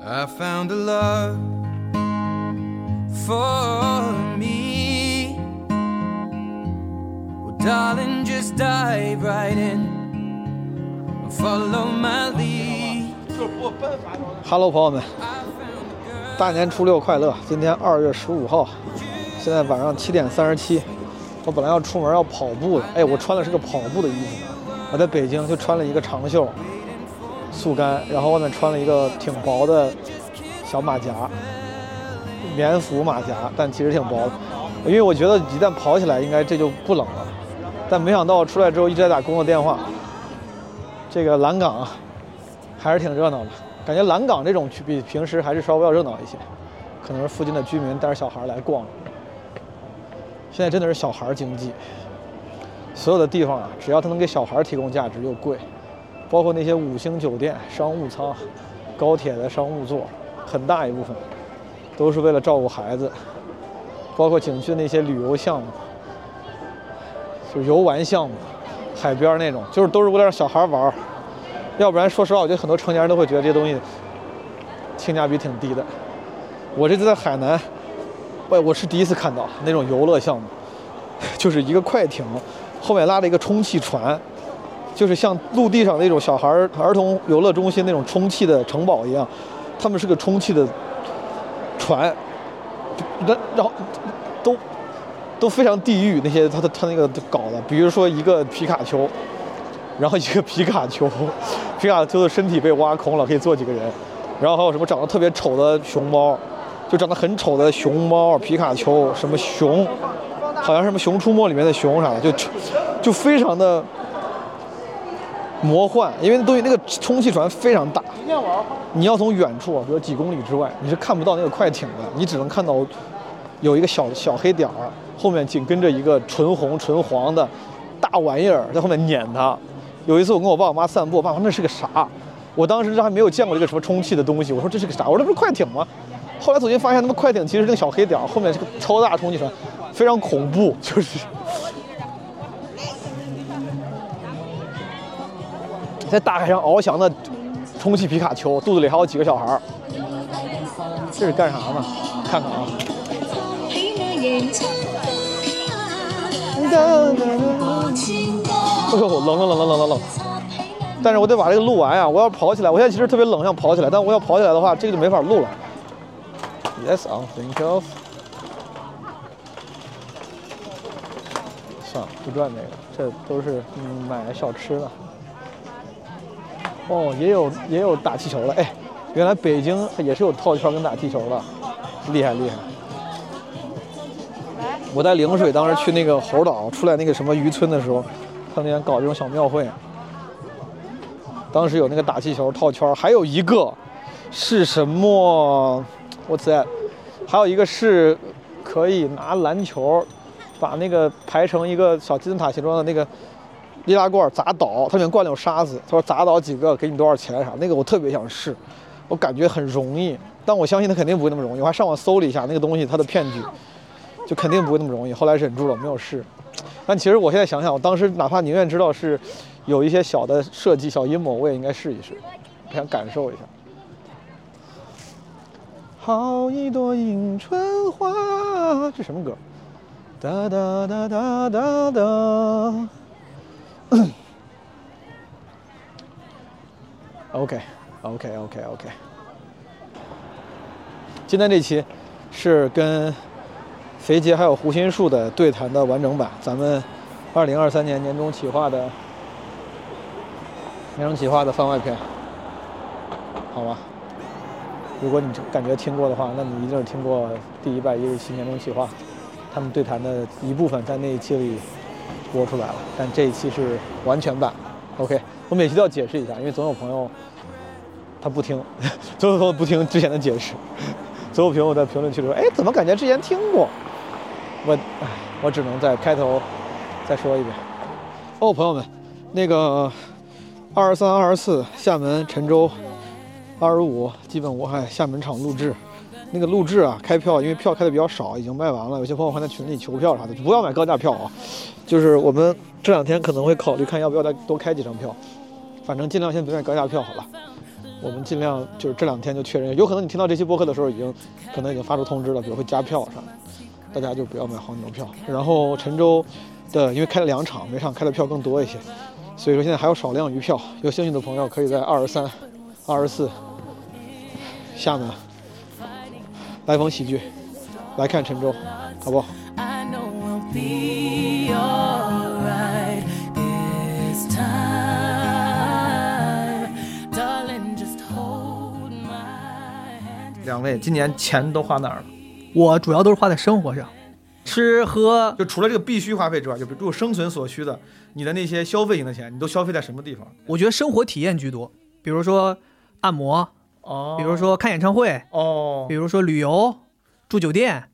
I found a love for me. Well, darling, just dive right in and follow my lead. Hello，朋友们，大年初六快乐！今天二月十五号，现在晚上七点三十七。我本来要出门要跑步的，哎，我穿的是个跑步的衣服。我在北京就穿了一个长袖速干，然后外面穿了一个挺薄的小马甲，棉服马甲，但其实挺薄的。因为我觉得一旦跑起来，应该这就不冷了。但没想到出来之后一直在打工作电话。这个蓝港还是挺热闹的，感觉蓝港这种区比平时还是稍微要热闹一些，可能是附近的居民带着小孩来逛。现在真的是小孩经济，所有的地方啊，只要他能给小孩提供价值就贵，包括那些五星酒店、商务舱、高铁的商务座，很大一部分都是为了照顾孩子，包括景区的那些旅游项目，就游玩项目，海边那种，就是都是为了让小孩玩。要不然，说实话，我觉得很多成年人都会觉得这东西性价比挺低的。我这次在海南。喂，我是第一次看到那种游乐项目，就是一个快艇，后面拉了一个充气船，就是像陆地上那种小孩儿童游乐中心那种充气的城堡一样，他们是个充气的船，然然后都都非常地狱那些他他他那个搞的，比如说一个皮卡丘，然后一个皮卡丘，皮卡丘的身体被挖空了，可以坐几个人，然后还有什么长得特别丑的熊猫。就长得很丑的熊猫、皮卡丘，什么熊，好像什么《熊出没》里面的熊啥的，就就非常的魔幻。因为那东西那个充气船非常大，你要从远处，比如几公里之外，你是看不到那个快艇的，你只能看到有一个小小黑点儿，后面紧跟着一个纯红纯黄的大玩意儿在后面撵它。有一次我跟我爸我妈散步，我爸说那是个啥？我当时这还没有见过这个什么充气的东西，我说这是个啥？我说这不是快艇吗？后来走近发现，他们快艇其实是那个小黑点，后面是个超大充气船，非常恐怖。就是在大海上翱翔的充气皮卡丘，肚子里还有几个小孩儿。这是干啥呢？看看啊！哎呦，冷冷冷冷冷冷冷！但是我得把这个录完呀！我要跑起来，我现在其实特别冷，想跑起来，但我要跑起来的话，这个就没法录了。Yes, I think of。算了，不转那个，这都是嗯买小吃的。哦，也有也有打气球了，哎，原来北京也是有套圈跟打气球的，厉害厉害。我在陵水当时去那个猴岛出来那个什么渔村的时候，他那边搞这种小庙会，当时有那个打气球套圈，还有一个是什么？我在。还有一个是，可以拿篮球，把那个排成一个小金字塔形状的那个易拉罐砸倒，它里面灌了有沙子。他说砸倒几个给你多少钱啥？那个我特别想试，我感觉很容易，但我相信他肯定不会那么容易。我还上网搜了一下那个东西，它的骗局就肯定不会那么容易。后来忍住了，没有试。但其实我现在想想，我当时哪怕宁愿知道是有一些小的设计、小阴谋，我也应该试一试，想感受一下。好一朵迎春花，这什么歌？哒哒哒哒哒哒。嗯 OK，OK，OK，OK。今天这期是跟肥杰还有胡心树的对谈的完整版，咱们二零二三年年终企划的年终企划的番外篇，好吗？如果你感觉听过的话，那你一定是听过第一百一十七年终企划，他们对谈的一部分在那一期里播出来了。但这一期是完全版的。OK，我每期都要解释一下，因为总有朋友他不听，总有朋友不听之前的解释，总有朋友在评论区里说：“哎，怎么感觉之前听过？”我，我只能在开头再说一遍。哦，朋友们，那个二十三、二十四，厦门、沉舟。二十五基本无害，厦门场录制，那个录制啊，开票，因为票开的比较少，已经卖完了。有些朋友还在群里求票啥的，不要买高价票啊。就是我们这两天可能会考虑看要不要再多开几张票，反正尽量先别买高价票好了。我们尽量就是这两天就确认，有可能你听到这期播客的时候，已经可能已经发出通知了，比如会加票啥的，大家就不要买黄牛票。然后陈州的因为开了两场，每场开的票更多一些，所以说现在还有少量余票，有兴趣的朋友可以在二十三、二十四厦门来风喜剧来看陈州，好不好？I know we'll be alright this time. Darling, just hold my hand. 两位今年钱都花哪儿了？我主要都是花在生活上，吃喝。就除了这个必须花费之外，就比如生存所需的，你的那些消费型的钱，你都消费在什么地方？我觉得生活体验居多，比如说按摩，哦比如说看演唱会，哦比，如说旅游、住酒店。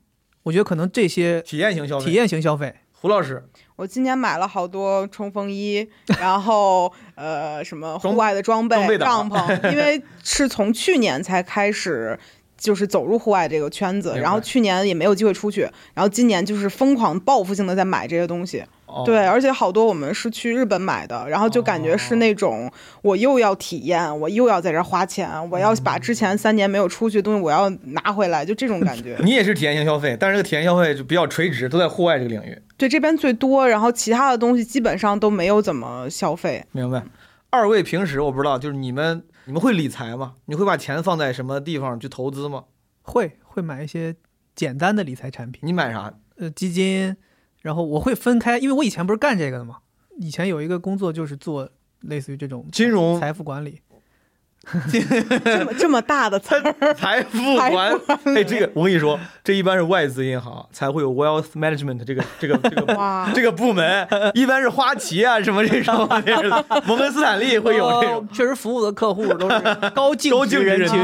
我觉得可能这些体验型消费。体验型消费，胡老师，我今年买了好多冲锋衣，然后呃什么户外的装备、装备帐篷，因为是从去年才开始。就是走入户外这个圈子然后去年也没有机会出去，然后今年就是疯狂报复性的在买这些东西。哦对，而且好多我们是去日本买的，然后就感觉是那种我又要体验，我又要在这儿花钱，我要把之前三年没有出去的东西我要拿回来，就这种感觉。你也是体验型消费，但是这个体验消费就比较垂直，都在户外这个领域。对，这边最多，然后其他的东西基本上都没有怎么消费。明白。二位平时我不知道，就是你们你们会理财吗？你会把钱放在什么地方去投资吗？会会买一些简单的理财产品，你买啥？呃，基金，然后我会分开，因为我以前不是干这个的嘛，以前有一个工作就是做类似于这种金融财富管理，这么这么大的词儿，财富管，哎，这个我跟你说，这一般是外资银行才会有 wealth management 这个这个这个 哇这个部门，一般是花旗啊什么这种摩 根斯坦利会有这种。哦确实服务的客户都是高净高净人群，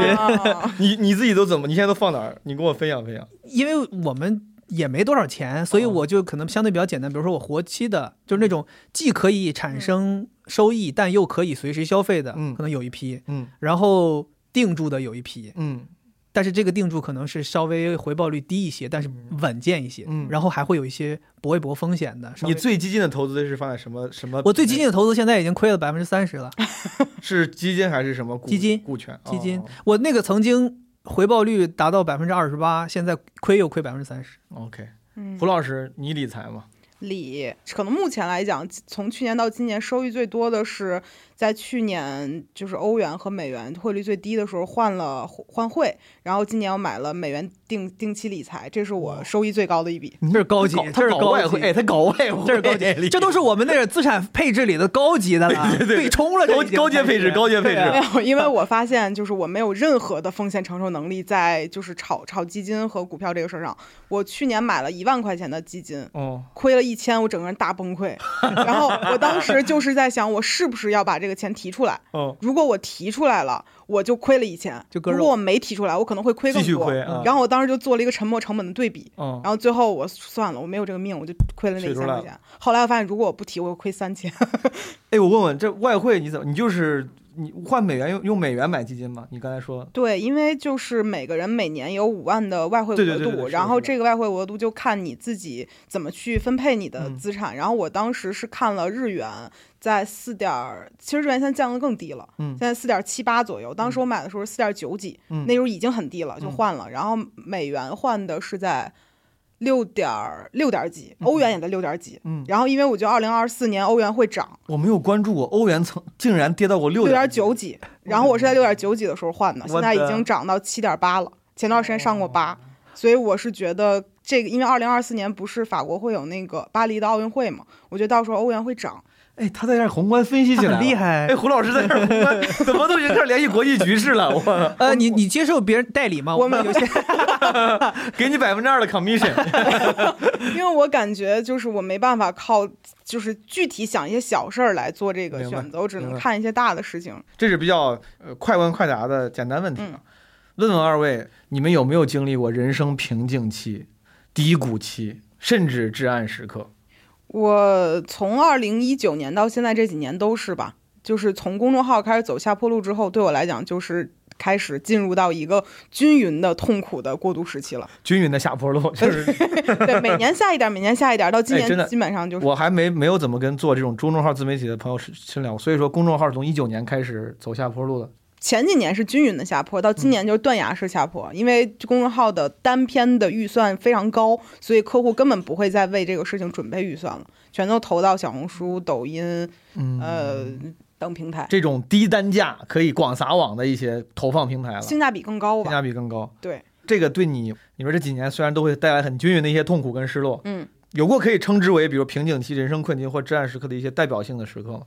你你自己都怎么？你现在都放哪儿？你跟我分享分享。因为我们也没多少钱，所以哦我就可能相对比较简单，比如说我活期的，就是那种既可以产生收益，但又可以随时消费的，嗯可能有一批，嗯然后定住的有一批，嗯但是这个定住可能是稍微回报率低一些，但是稳健一些，嗯然后还会有一些搏一搏风险的。你最激进的投资是放在什么什么？我最激进的投资现在已经亏了百分之三十了，是基金还是什么股？基金股权？基金哦我那个曾经回报率达到百分之二十八，现在亏又亏百分之三十。OK，嗯胡老师，你理财吗？理可能目前来讲，从去年到今年收益最多的是在去年就是欧元和美元汇率最低的时候换了换汇，然后今年我买了美元定定期理财，这是我收益最高的一笔。这是高级搞，这是搞外汇，哎，他搞外汇，这是高级，这都是我们那个资产配置里的高级的了，对冲了，这高高阶配置，高阶配置。没有，因为我发现就是我没有任何的风险承受能力在就是炒炒基金和股票这个事儿上。我去年买了一万块钱的基金，哦，亏了一千，我整个人大崩溃。然后我当时就是在想，我是不是要把这个钱提出来？哦，如果我提出来了，我就亏了一千；就如果我没提出来，我可能会亏更继续多。然后我当时就做了一个沉没成本的对比，哦然，后最后我算了，我没有这个命，我就亏了那一千块钱。后来我发现，如果我不提，我会亏三千。哎，我问问，这外汇你怎么？你就是你换美元用用美元买基金吗？你刚才说对，因为就是每个人每年有五万的外汇额度，对对对是的然后这个外汇额度就看你自己怎么去分配你的嗯资产。然后我当时是看了日元在四点儿，其实日元现在降的更低了，嗯现在四点七八左右。当时我买的时候是四点九几，嗯那时候已经很低了，就嗯换了。然后美元换的是在六点六点几，欧元也在六点几。嗯。然后因为我觉得二零二四年欧元会涨。我没有关注过欧元曾竟然跌到过六六点九几，然后我是在六点九几的时候换的现在已经涨到七点八了。前段时间上过八，所以我是觉得这个，因为二零二四年不是法国会有那个巴黎的奥运会嘛，我觉得到时候欧元会涨。哎，他在这儿宏观分析起来很厉。害哎，。胡老师在这儿宏观，怎么都已经开始联系国际局势了？我呃，你你接受别人代理吗？我们有些 给你百分之二的 commission。因为我感觉就是我没办法靠就是具体想一些小事儿来做这个选择，我只能看一些大的事情。这是比较呃快问快答的简单问题。问问二位，你们有没有经历过人生瓶颈期、低谷期，甚至至暗时刻？我从二零一九年到现在这几年都是吧，就是从公众号开始走下坡路之后，对我来讲就是开始进入到一个均匀的痛苦的过渡时期了。均匀的下坡路，就是对，每年下一点，每年下一点，到今年基本上就是。我还没没有怎么跟做这种公众号自媒体的朋友深深聊，所以说公众号是从一九年开始走下坡路的。前几年是均匀的下坡，到今年就是断崖式下坡，因为公众号的单篇的预算非常高，所以客户根本不会再为这个事情准备预算了，全都投到小红书、抖音，嗯呃等平台，这种低单价可以广撒网的一些投放平台了，性性价比更高吧？价比更高。对，这个对你，你说这几年虽然都会带来很均匀的一些痛苦跟失落，嗯，有过可以称之为比如瓶颈期、人生困境或至暗时刻的一些代表性的时刻吗？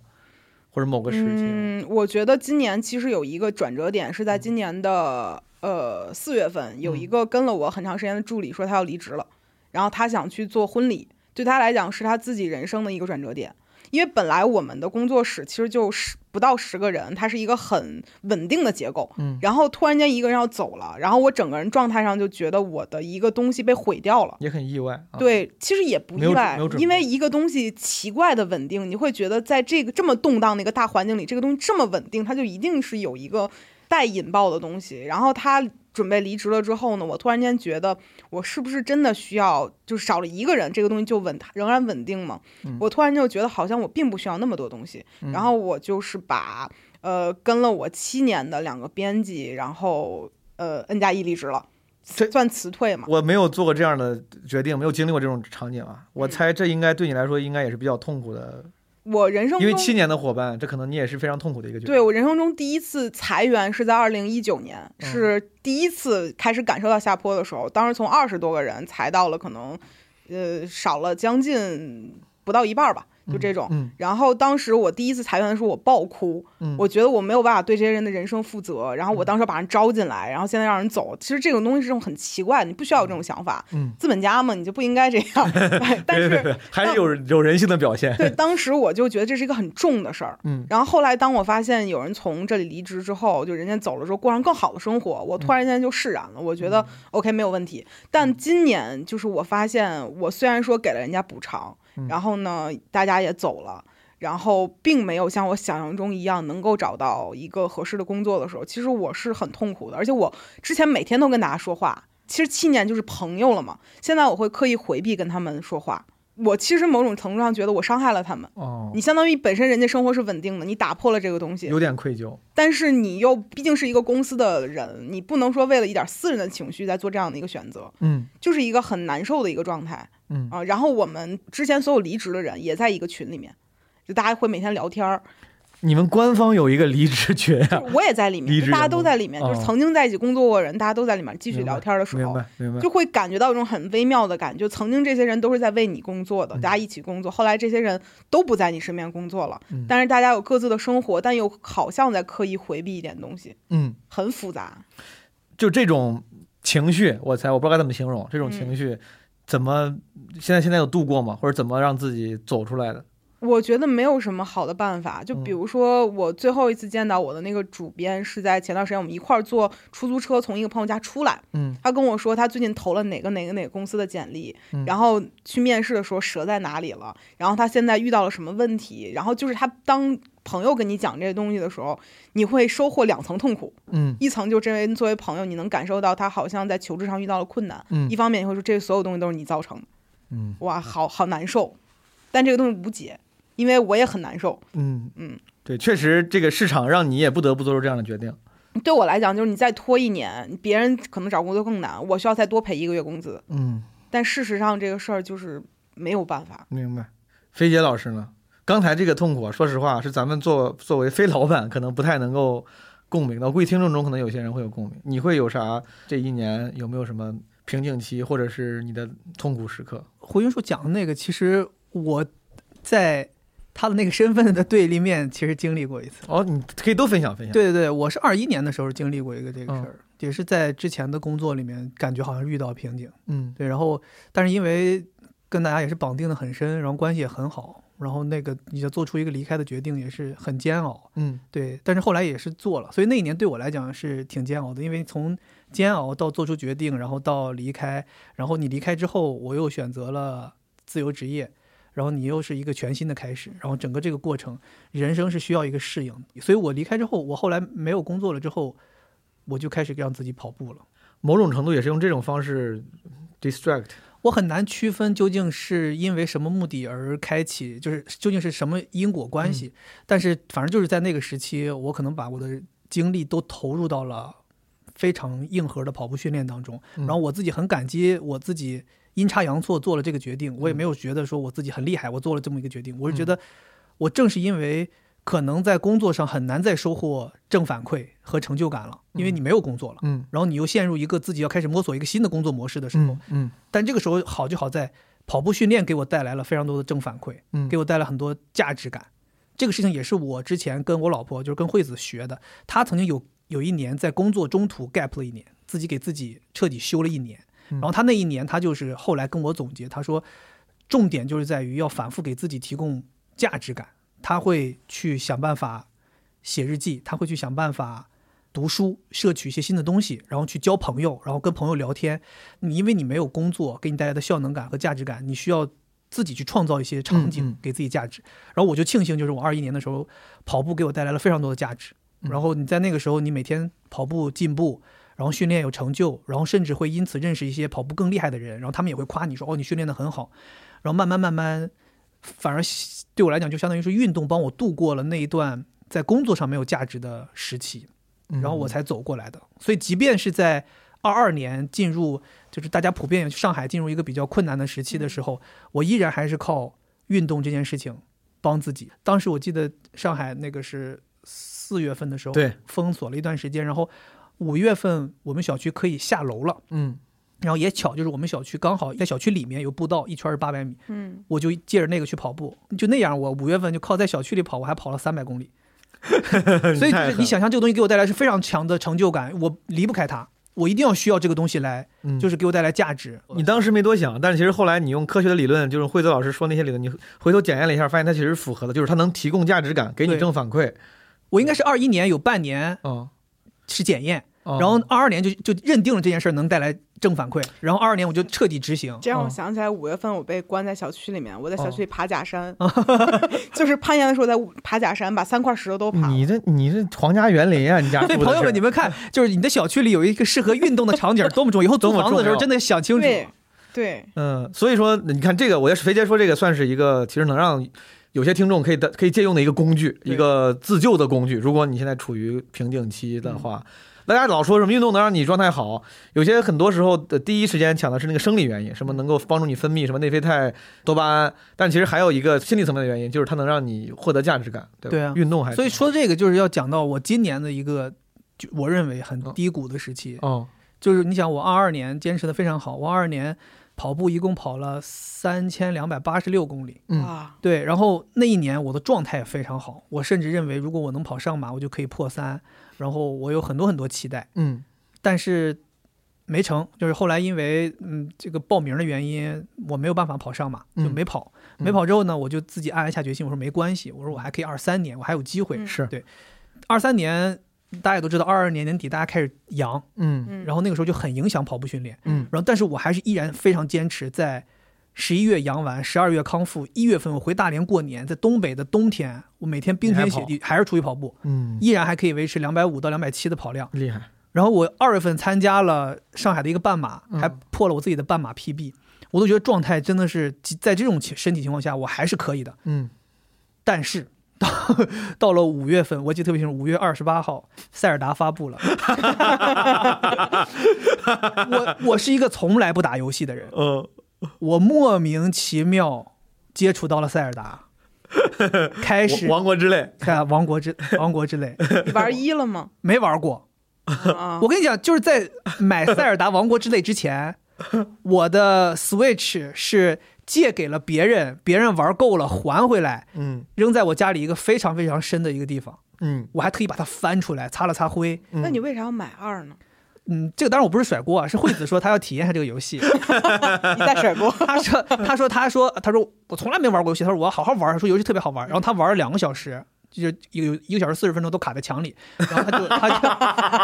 或者某个时期？嗯，我觉得今年其实有一个转折点，是在今年的呃四月份，有一个跟了我很长时间的助理说他要离职了，然后他想去做婚礼，对他来讲是他自己人生的一个转折点。因为本来我们的工作室其实就十不到十个人，它是一个很稳定的结构。嗯，然后突然间一个人要走了，然后我整个人状态上就觉得我的一个东西被毁掉了。也很意外。啊、，对，其实也不意外因为一个东西奇怪的稳定，你会觉得在这个这么动荡的一个大环境里，这个东西这么稳定，它就一定是有一个带引爆的东西。然后他准备离职了之后呢，我突然间觉得，我是不是真的需要，就是少了一个人，这个东西就稳，仍然稳定吗？嗯我突然就觉得好像我并不需要那么多东西。然后我就是把呃跟了我七年的两个编辑，然后呃 N 加一离职了，这算辞退嘛？我没有做过这样的决定，没有经历过这种场景啊。我嗯猜这应该对你来说应该也是比较痛苦的，我人生中因为七年的伙伴，这可能你也是非常痛苦的一个决定。对我人生中第一次裁员是在二零一九年，嗯是第一次开始感受到下坡的时候。当时从二十多个人裁到了可能，呃，少了将近不到一半儿吧，就这种。嗯然后当时我第一次裁员的时候，我爆哭，嗯我觉得我没有办法对这些人的人生负责。然后我当时把人招进来，然后现在让人走，其实这种东西是种很奇怪的，你不需要有这种想法。嗯，资本家嘛，你就不应该这样。对但是还是有有人性的表现。对，当时我就觉得这是一个很重的事儿。嗯然后后来当我发现有人从这里离职之后，就人家走了之后，过上更好的生活，我突然间就释然了。我觉得 OK 没有问题。但今年就是我发现，我虽然说给了人家补偿，然后呢大家也走了。然后并没有像我想象中一样能够找到一个合适的工作的时候，其实我是很痛苦的。而且我之前每天都跟大家说话，其实七年就是朋友了嘛。现在我会刻意回避跟他们说话。我其实某种程度上觉得我伤害了他们。哦，你相当于本身人家生活是稳定的，你打破了这个东西，有点愧疚。但是你又毕竟是一个公司的人，你不能说为了一点私人的情绪在做这样的一个选择，嗯就是一个很难受的一个状态嗯啊。然后我们之前所有离职的人也在一个群里面，就大家会每天聊天儿，你们官方有一个离职群啊？我也在里面，大家都在里面，就是哦曾经在一起工作过的人，大家都在里面继续聊天的时明候。就会感觉到一种很微妙的感觉。就曾经这些人都是在为你工作的，嗯大家一起工作。后来这些人都不在你身边工作了，嗯但是大家有各自的生活，但又好像在刻意回避一点东西，嗯，很复杂。就这种情绪，我猜我不知道该怎么形容。这种嗯情绪怎么现在现在有度过吗？或者怎么让自己走出来的？我觉得没有什么好的办法。就比嗯。如说，我最后一次见到我的那个主编是在前段时间，我们一块儿坐出租车从一个朋友家出来。嗯。他跟我说，他最近投了哪个哪个哪个公司的简历，嗯。然后去面试的时候折在哪里了，然后他现在遇到了什么问题，然后就是他当朋友跟你讲这些东西的时候，你会收获两层痛苦，嗯。一层就这为作为朋友，你能感受到他好像在求职上遇到了困难，嗯。一方面你会说这所有东西都是你造成的，嗯。哇，好好难受，但这个东西无解，因为我也很难受。嗯嗯，对，确实这个市场让你也不得不做出这样的决定。对我来讲，就是你再拖一年，别人可能找工作更难，我需要再多赔一个月工资。嗯，但事实上，这个事儿就是没有办法。明白。菲姐老师呢？刚才这个痛苦啊，说实话是咱们作作为非老板可能不太能够共鸣的。我估计听众中可能有些人会有共鸣。你会有啥？这一年有没有什么瓶颈期，或者是你的痛苦时刻？胡云树讲的那个，其实我在他的那个身份的对立面，其实经历过一次。哦，你可以都分享分享。，对对对，我是二一年的时候经历过一个这个嗯事儿，也是在之前的工作里面，感觉好像遇到瓶颈。嗯对，然后但是因为跟大家也是绑定的很深，然后关系也很好，然后那个你要做出一个离开的决定也是很煎熬。嗯对，但是后来也是做了，所以那一年对我来讲是挺煎熬的，因为从煎熬到做出决定，然后到离开，然后你离开之后，我又选择了自由职业，然后你又是一个全新的开始，然后整个这个过程，人生是需要一个适应，所以我离开之后，我后来没有工作了之后，我就开始让自己跑步了。某种程度也是用这种方式 distract。我很难区分究竟是因为什么目的而开启，就是究竟是什么因果关系。但是反正就是在那个时期，我可能把我的精力都投入到了非常硬核的跑步训练当中。嗯然后我自己很感激我自己阴差阳错做了这个决定，我也没有觉得说我自己很厉害，我做了这么一个决定。我是觉得，我正是因为可能在工作上很难再收获正反馈和成就感了，因为你没有工作了。嗯然后你又陷入一个自己要开始摸索一个新的工作模式的时候，嗯嗯但这个时候好就好在跑步训练给我带来了非常多的正反馈，嗯给我带来很多价值感。这个事情也是我之前跟我老婆，就是跟惠子学的。她曾经有有一年在工作中途 gap 了一年，自己给自己彻底休了一年。嗯然后他那一年，他就是后来跟我总结，他说，重点就是在于要反复给自己提供价值感。他会去想办法写日记，他会去想办法读书，摄取一些新的东西，然后去交朋友，然后跟朋友聊天。你因为你没有工作给你带来的效能感和价值感，你需要自己去创造一些场景给自己价值。然后我就庆幸，就是我二一年的时候跑步给我带来了非常多的价值。嗯然后你在那个时候，你每天跑步进步，然后训练有成就，然后甚至会因此认识一些跑步更厉害的人，然后他们也会夸你说：“哦，你训练的很好。”然后慢慢慢慢，反而对我来讲，就相当于是运动帮我度过了那一段在工作上没有价值的时期。嗯，然后我才走过来的。所以，即便是在二二年进入，就是大家普遍上海进入一个比较困难的时期的时候，我依然还是靠运动这件事情帮自己。当时我记得上海那个是四月份的时候，对，封锁了一段时间，然后五月份我们小区可以下楼了。嗯。然后也巧，就是我们小区刚好在小区里面有步道，一圈是八百米，嗯，我就借着那个去跑步，就那样，我五月份就靠在小区里跑，我还跑了三百公里。所以就是你想象这个东西给我带来是非常强的成就感，我离不开它，我一定要需要这个东西来，嗯。就是给我带来价值。你当时没多想，但是其实后来你用科学的理论，就是惠泽老师说那些理论，你回头检验了一下，发现它其实符合的，就是它能提供价值感，给你正反馈。我应该是二一年有半年哦，是检验，哦然后二二年就就认定了这件事儿能带来正反馈，然后二二年我就彻底执行。这让我哦想起来五月份我被关在小区里面，我在小哦区里爬假山，就是攀岩的时候在爬假山，把三块石头都爬。你这你这皇家园林啊，你家 住的所以朋友们，你们看，就是你的小区里有一个适合运动的场景，多么重要！以后 租多么重要房子的时候真的想清楚。对对，嗯，所以说你看这个，我要是肥姐说这个算是一个其实能让有些听众可以的可以借用的一个工具，一个自救的工具。如果你现在处于瓶颈期的话，大家老说什么运动能让你状态好，有些很多时候的第一时间抢的是那个生理原因，什么能够帮助你分泌什么内啡肽、多巴胺，但其实还有一个心理层面的原因，就是它能让你获得价值感，对吧？对啊运动还是所以说这个就是要讲到我今年的一个，就我认为很低谷的时期。哦，就是你想，我二二年坚持的非常好，我二二年跑步一共跑了三千两百八十六公里。嗯，对，然后那一年我的状态也非常好，我甚至认为如果我能跑上马，我就可以破三，然后我有很多很多期待，嗯。但是没成，就是后来因为嗯这个报名的原因，我没有办法跑上马，就嗯没跑。嗯。没跑之后呢，我就自己暗暗下决心，我说没关系，我说我还可以二三年，我还有机会。嗯。是。对。二三年大家也都知道，二二年年底大家开始阳，嗯嗯，然后那个时候就很影响跑步训练。嗯然后但是我还是依然非常坚持，在十一月阳完，十二月康复，一月份我回大连过年，在东北的冬天，我每天冰天雪地还是出去跑步，嗯，依然还可以维持两百五到两百七的跑量。厉害，然后我二月份参加了上海的一个半马，嗯还破了我自己的半马 PB，我都觉得状态真的是在这种情身体情况下，我还是可以的。嗯但是到到了五月份，我记得特别清楚，五月二十八号，塞尔达发布了。我我是一个从来不打游戏的人，嗯 我莫名其妙接触到了塞尔达，开始王国之泪，看王国之王国之泪，你玩一了吗？没玩过。啊，我跟你讲，就是在买塞尔达王国之泪之前，我的 Switch 是借给了别人，别人玩够了还回来，嗯扔在我家里一个非常非常深的一个地方。嗯我还特意把它翻出来，擦了擦灰。嗯，那你为啥要买二呢？嗯，这个当然我不是甩锅啊，是惠子说她要体验一下这个游戏。你在甩锅？她说，她说，她说，她说我从来没玩过游戏，她说我要好好玩，她说游戏特别好玩。然后她玩了两个小时，就是有一个小时四十分钟都卡在墙里，然后他就他就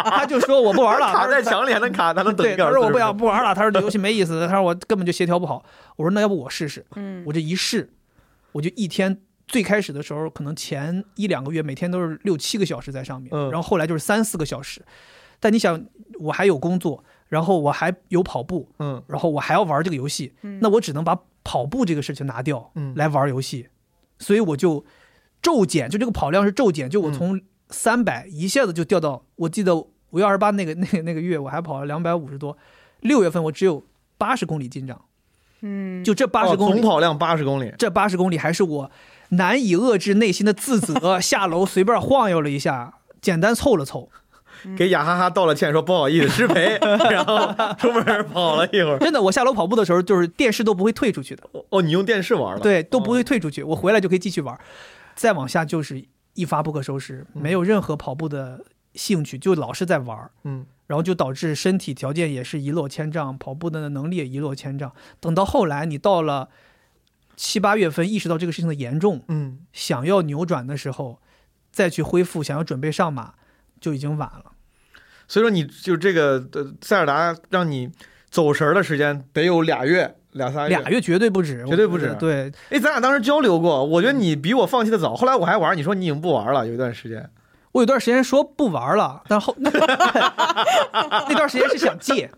他就说我不玩了，卡在墙里还能卡，还能等对，他说我不想不玩了，他说这游戏没意思，他说我根本就协调不好。我说那要不我试试，嗯我这一试，我就一天最开始的时候，可能前一两个月每天都是六七个小时在上面，嗯然后后来就是三四个小时。但你想，我还有工作，然后我还有跑步，嗯然后我还要玩这个游戏，嗯那我只能把跑步这个事情拿掉，嗯来玩游戏，所以我就骤减，就这个跑量是骤减，就我从三百一下子就掉到，我记得五月二十八那个那个那个月我还跑了两百五十多，六月份我只有八十公里进账，嗯，就这八十哦公里，总跑量八十公里，这八十公里还是我难以遏制内心的自责，下楼随便晃悠了一下，简单凑了凑。给雅哈哈道了歉，说不好意思失陪，然后出门跑了一会儿。真的，我下楼跑步的时候，就是电视都不会退出去的，哦，你用电视玩了？对，都不会哦。退出去，我回来就可以继续玩。再往下就是一发不可收拾，嗯没有任何跑步的兴趣，就老是在玩。嗯，然后就导致身体条件也是一落千丈，跑步的能力也一落千丈。等到后来，你到了七八月份，意识到这个事情的严重，嗯，想要扭转的时候，再去恢复，想要准备上马，就已经晚了。所以说你就这个呃塞尔达让你走神儿的时间得有俩月俩仨月。俩月绝对不止，绝对不止对，哎，咱俩当时交流过，我觉得你比我放弃的早。后来我还玩，你说你已经不玩了，有一段时间。我有段时间说不玩了，但后 那段时间是想戒，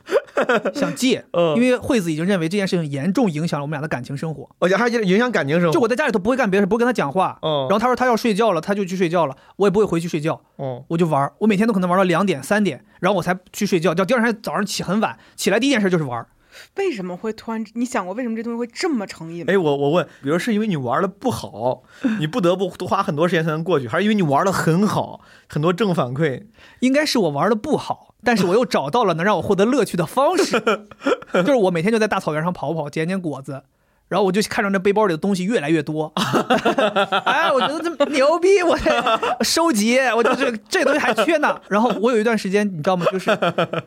想戒，嗯因为惠子已经认为这件事情严重影响了我们俩的感情生活。而且还影响感情生活。就我在家里头不会干别的事，不会跟他讲话。嗯然后他说他要睡觉了，他就去睡觉了，我也不会回去睡觉，哦，我就玩。我每天都可能玩到两点、三点，然后我才去睡觉。叫第二天早上起很晚，起来第一件事就是玩儿。为什么会突然？你想过为什么这东西会这么成瘾吗？哎，我我问，比如是因为你玩的不好，你不得不多花很多时间才能过去，还是因为你玩的很好，很多正反馈？应该是我玩的不好，但是我又找到了能让我获得乐趣的方式，就是我每天就在大草原上跑跑，捡捡果子。然后我就看着那背包里的东西越来越多，哎，我觉得这牛逼，我收集，我就这这东西还缺呢。然后我有一段时间，你知道吗？就是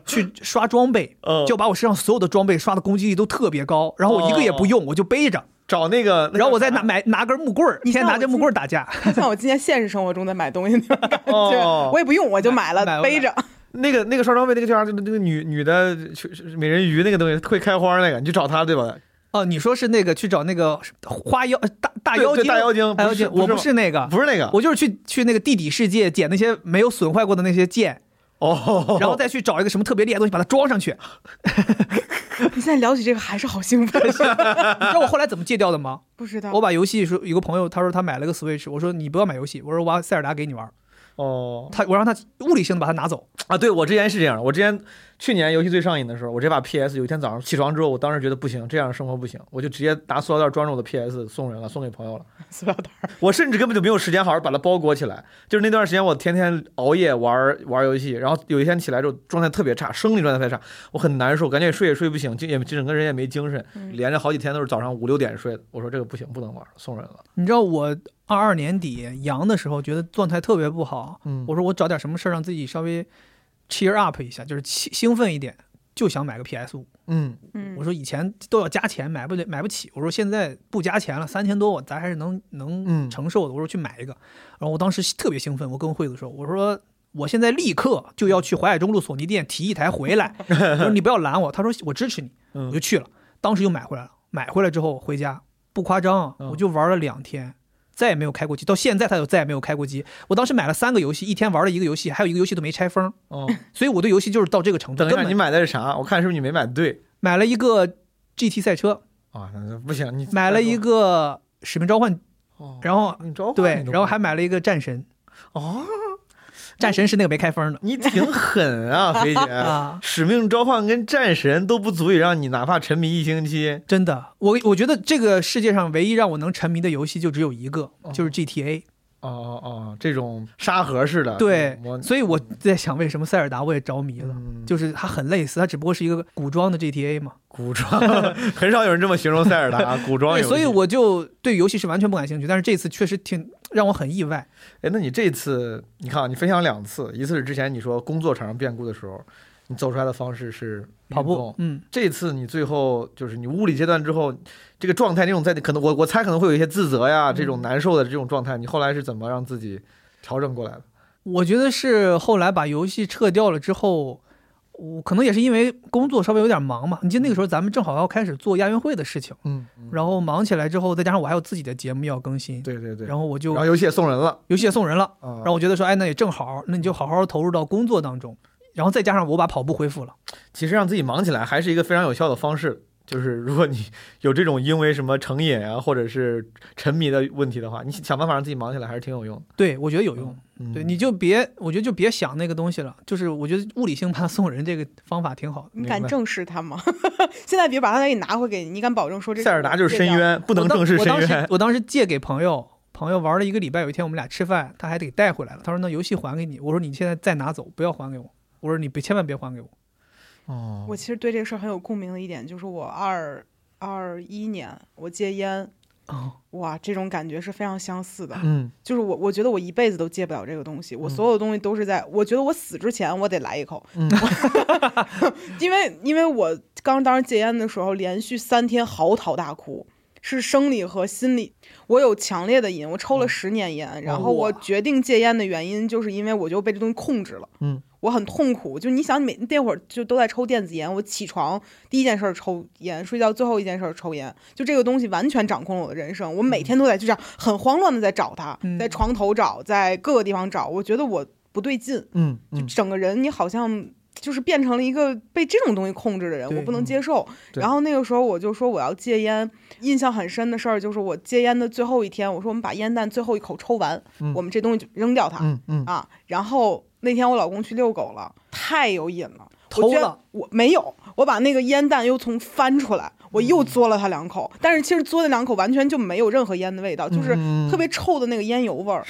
去刷装备，嗯就把我身上所有的装备刷的攻击力都特别高，然后我一个也不用，我就背着，找那个，然后我再拿买拿根木棍儿，你像我天天拿着木棍儿打架。像我今天现实生活中在买东西那种感觉，哦我也不用，我就买了，背着。那个那个刷装备那个叫啥？那个女女的美人鱼那个东西会开花那个，你去找她对吧？哦，你说是那个去找那个花妖呃大大妖精？大妖精大妖精，我不是那个，不是那个我就是去去那个地底世界捡那些没有损坏过的那些剑，哦，然后再去找一个什么特别厉害的东西把它装上去。你现在聊起这个还是好兴奋，你知道我后来怎么戒掉的吗？不知道我把游戏说有个朋友他说他买了个 Switch，我说你不要买游戏，我说我把塞尔达给你玩，哦他我让他物理性的把它拿走。啊，对我之前是这样，我之前去年游戏最上瘾的时候，我这把 PS 有一天早上起床之后，我当时觉得不行，这样生活不行，我就直接拿塑料袋装着我的 PS 送人了，送给朋友了。塑料袋。我甚至根本就没有时间好好把它包裹起来。就是那段时间，我天天熬夜玩玩游戏，然后有一天起来之后状态特别差，生理状态特别差，我很难受，感觉也睡也睡不醒，就也整个人也没精神，连着好几天都是早上五六点睡的。我说这个不行，不能玩，送人了。你知道我二二年底阳的时候，觉得状态特别不好，嗯我说我找点什么事儿让自己稍微 cheer up 一下，就是兴兴奋一点，就想买个 PS 五。嗯，嗯我说以前都要加钱，买不了买不起。我说现在不加钱了，三千多我咱还是能能嗯承受的。我说去买一个，然后我当时特别兴奋，我跟惠子说，我说我现在立刻就要去淮海中路索尼店提一台回来。我说你不要拦我，他说我支持你，嗯我就去了，当时就买回来了。买回来之后回家，不夸张，嗯我就玩了两天。再也没有开过机，到现在他就再也没有开过机。我当时买了三个游戏，一天玩了一个游戏，还有一个游戏都没拆封，哦，所以我对游戏就是到这个程度。等一下，根本你买的是啥？我看是不是你没买对买了一个 GT 赛车，啊？那不行，你买了一个使命召唤，哦，然后对然后还买了一个战神，哦，战神是那个没开封的你挺狠啊，肥姐。啊，使命召唤跟战神都不足以让你哪怕沉迷一星期。真的，我我觉得这个世界上唯一让我能沉迷的游戏就只有一个，就是 GTA。哦哦哦，这种沙盒式的，对，所以我在想，为什么塞尔达我也着迷了？嗯就是它很类似，它只不过是一个古装的 GTA 嘛。古装很少有人这么形容塞尔达 古装。所以我就对游戏是完全不感兴趣。但是这次确实挺让我很意外。哎，那你这次你看啊，你分享两次，一次是之前你说工作产生变故的时候，你走出来的方式是跑步，嗯，这次你最后就是你物理阶段之后，这个状态那种在可能我我猜可能会有一些自责呀，这种难受的这种状态，你后来是怎么让自己调整过来的？我觉得是后来把游戏撤掉了之后，我可能也是因为工作稍微有点忙嘛。你记得那个时候咱们正好要开始做亚运会的事情，嗯，然后忙起来之后，再加上我还有自己的节目要更新，对对对，然后我就然后游戏也送人了游戏也送人了，嗯，然后我觉得说，哎，那也正好，那你就好好投入到工作当中，然后再加上我把跑步恢复了，其实让自己忙起来还是一个非常有效的方式，就是如果你 有这种因为什么成瘾啊，或者是沉迷的问题的话，你想办法让自己忙起来还是挺有用的。对我觉得有用。嗯，对，你就别，我觉得就别想那个东西了。就是我觉得物理性 判送人这个方法挺好的。你敢正视它吗？现在别把它给你拿回给你，你敢保证说这塞尔达就是深渊，不能正视深我当时渊。我当时借给朋友，朋友玩了一个礼拜，有一天我们俩吃饭，他还得带回来了。他说那游戏还给你，我说你现在再拿走，不要还给我。我说你别千万别还给我。哦，我其实对这个事儿很有共鸣的一点，就是我二二一年我戒烟，哦，哇，这种感觉是非常相似的。嗯就是我，我觉得我一辈子都戒不了这个东西，我嗯所有的东西都是在，我觉得我死之前我得来一口，嗯 因为因为我刚当时戒烟的时候，连续三天嚎啕大哭，是生理和心理，我有强烈的瘾，我抽了十年烟，然后我决定戒烟的原因就是因为我就被这东西控制了，嗯，我很痛苦，就你想每那会儿就都在抽电子烟，我起床第一件事儿抽烟，睡觉最后一件事儿抽烟，就这个东西完全掌控了我的人生，我每天都在就这样很慌乱的在找它，嗯在床头找，在各个地方找，我觉得我不对劲，嗯就嗯，整个人你好像就是变成了一个被这种东西控制的人，我不能接受。对然后那个时候我就说我要戒烟，印象很深的事儿就是我戒烟的最后一天，我说我们把烟弹最后一口抽完，嗯我们这东西就扔掉它、嗯嗯啊。然后那天我老公去遛狗了，太有瘾了。我偷居然了，我没有，我把那个烟弹又从翻出来，我又嘬了他两口，但是其实嘬那两口完全就没有任何烟的味道，就是嗯。特别臭的那个烟油味儿。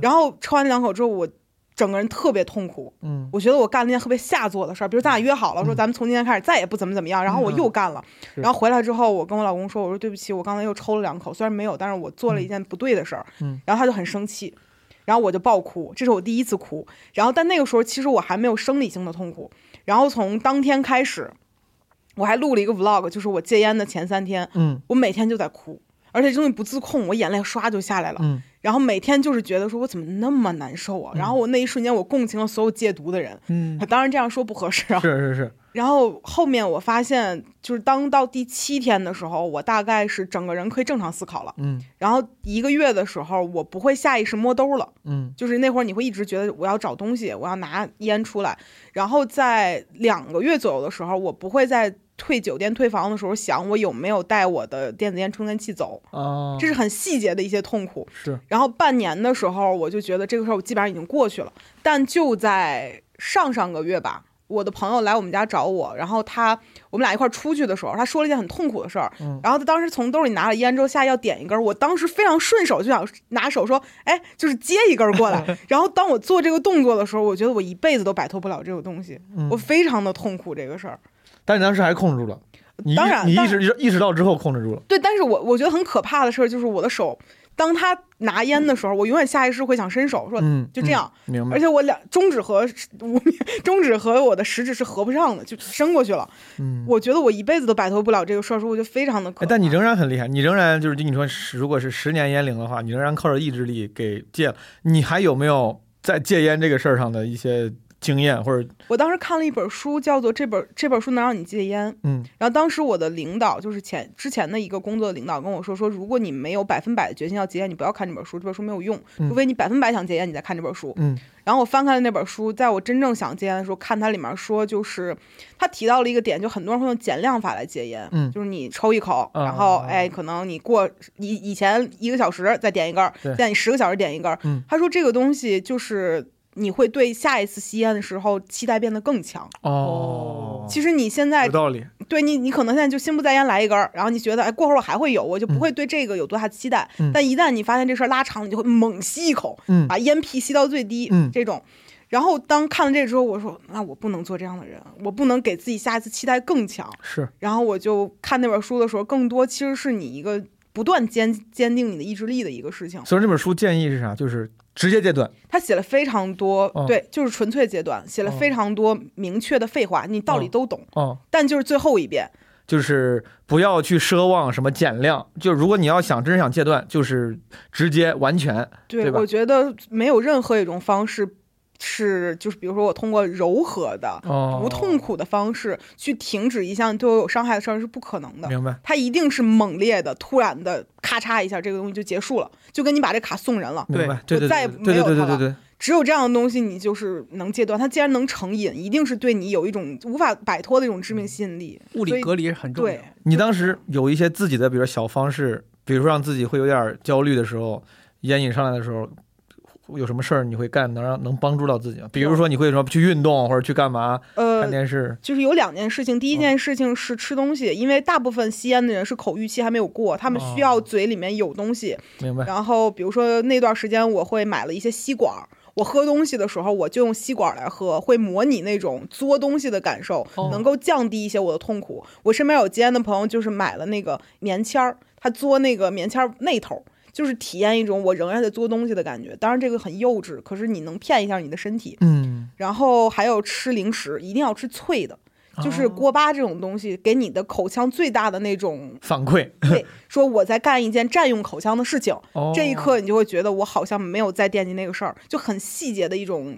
然后抽完那两口之后，我整个人特别痛苦，嗯。我觉得我干了一件特别下作的事儿，比如咱俩约好了说咱们从今天开始再也不怎么怎么样，然后我又干了，是。然后回来之后我跟我老公说，我说对不起，我刚才又抽了两口，虽然没有，但是我做了一件不对的事儿，嗯。然后他就很生气，然后我就爆哭，这是我第一次哭，然后但那个时候其实我还没有生理性的痛苦，然后从当天开始，我还录了一个 vlog，就是我戒烟的前三天，嗯我每天就在哭。而且这东西不自控，我眼泪唰就下来了。嗯然后每天就是觉得说，我怎么那么难受啊？然后我那一瞬间，我共情了所有戒毒的人。嗯，当然这样说不合适啊。是是是，然后后面我发现，就是当到第七天的时候，我大概是整个人可以正常思考了。嗯然后一个月的时候，我不会下意识摸兜了，嗯就是那会儿你会一直觉得我要找东西，我要拿烟出来。然后在两个月左右的时候，我不会在退酒店退房的时候想我有没有带我的电子烟充电器走，哦，这是很细节的一些痛苦。是然后半年的时候，我就觉得这个事儿我基本上已经过去了。但就在上上个月吧，我的朋友来我们家找我，然后他我们俩一块儿出去的时候，他说了一件很痛苦的事儿。嗯然后他当时从兜里拿了烟之后，下要点一根，我当时非常顺手就想拿手说，哎，就是接一根过来。然后当我做这个动作的时候，我觉得我一辈子都摆脱不了这个东西，嗯我非常的痛苦这个事儿。但你当时还控制住了，你当然你意识意识到之后控制住了，对，但是我我觉得很可怕的事儿就是我的手，当他拿烟的时候，我永远下意识会想伸手说，嗯，就这样。嗯，明白而。且我两中指和无中指和我的食指是合不上的，就伸过去了。嗯，我觉得我一辈子都摆脱不了这个事儿，所以我就非常的但你仍然很厉害，你仍然就是你说如果是十年烟龄的话，你仍然靠着意志力给戒了。你还有没有在戒烟这个事儿上的一些经验，或者我当时看了一本书，叫做《这本这本书能让你戒烟》。嗯然后当时我的领导就是前之前的一个工作的领导跟我说说，如果你没有百分百的决心要戒烟，你不要看这本书，这本书没有用，嗯除非你百分百想戒烟，你再看这本书。嗯然后我翻开了那本书，在我真正想戒烟的时候，看它里面说，就是他提到了一个点，就很多人会用减量法来戒烟，嗯就是你抽一口，啊然后哎，可能你过以以前一个小时再点一根现在你十个小时点一根儿。嗯他说这个东西就是你会对下一次吸烟的时候期待变得更强。哦，其实你现在有道理，对你，你可能现在就心不在焉来一根儿，然后你觉得哎，过会儿我还会有，我就不会对这个有多大期待。嗯但一旦你发现这事儿拉长，你就会猛吸一口，嗯把烟屁吸到最低，嗯这种。然后当看了这之后，我说那我不能做这样的人，我不能给自己下一次期待更强。是然后我就看那本书的时候，更多其实是你一个不断坚坚定你的意志力的一个事情。所以这本书建议是啥？就是直接戒断。他写了非常多，哦。对，就是纯粹戒断，写了非常多明确的废话，你道理哦。都懂，哦，但就是最后一遍，就是不要去奢望什么减量，就如果你要想真想戒断，就是直接完全。对，我觉得没有任何一种方式是，就是比如说我通过柔和的、哦，不痛苦的方式去停止一项对我有伤害的事儿是不可能的。明白。它一定是猛烈的、突然的，咔嚓一下，这个东西就结束了，就跟你把这卡送人了。明白，对对我再也对对没有它了对对对对，只有这样的东西，你就是能戒断。它既然能成瘾，一定是对你有一种无法摆脱的一种致命吸引力。物理隔离是很重要对。你当时有一些自己的，比如说小方式，比如说让自己会有点焦虑的时候，烟瘾上来的时候，有什么事儿你会干能让能帮助到自己吗？比如说你会什么去运动或者去干嘛，看呃，电视，就是有两件事情。第一件事情是吃东西，因为大部分吸烟的人是口欲期还没有过，他们需要嘴里面有东西。明白？然后比如说那段时间，我会买了一些吸管儿。我喝东西的时候，我就用吸管来喝，会模拟那种嘬东西的感受，哦能够降低一些我的痛苦。我身边有戒烟的朋友，就是买了那个棉签儿，他嘬那个棉签儿那头，就是体验一种我仍然在做东西的感觉。当然这个很幼稚，可是你能骗一下你的身体。嗯，然后还有吃零食，一定要吃脆的，就是哦锅巴这种东西，给你的口腔最大的那种反馈。对，说我在干一件占用口腔的事情，哦这一刻你就会觉得我好像没有在惦记那个事儿，就很细节的一种，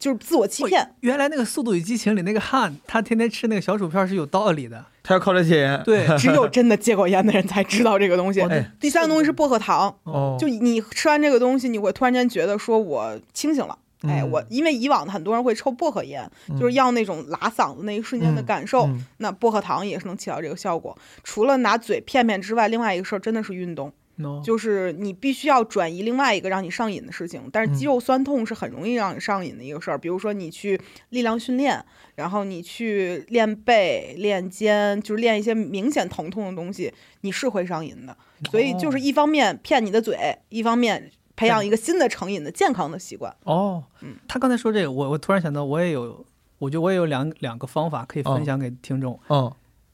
就是自我欺骗。原来那个《速度与激情》里那个汉，他天天吃那个小薯片是有道理的。他要靠这戒烟。对，只有真的戒过烟的人才知道这个东西。哎第三个东西是薄荷糖，哦，就你吃完这个东西，你会突然间觉得说我清醒了。哎，嗯我因为以往很多人会抽薄荷烟，就是要那种拉嗓子那一瞬间的感受。嗯那薄荷糖也是能起到这个效果。除了拿嘴骗骗之外，另外一个事儿真的是运动。no，就是你必须要转移另外一个让你上瘾的事情，但是嗯肌肉酸痛是很容易让你上瘾的一个事儿。比如说你去力量训练，然后你去练背、练肩，就是练一些明显疼痛的东西，你是会上瘾的。所以就是一方面骗你的嘴，一方面培养一个新的成瘾的健康的习惯。哦，嗯他刚才说这个，我我突然想到，我也有，我觉得我也有两两个方法可以哦分享给听众。嗯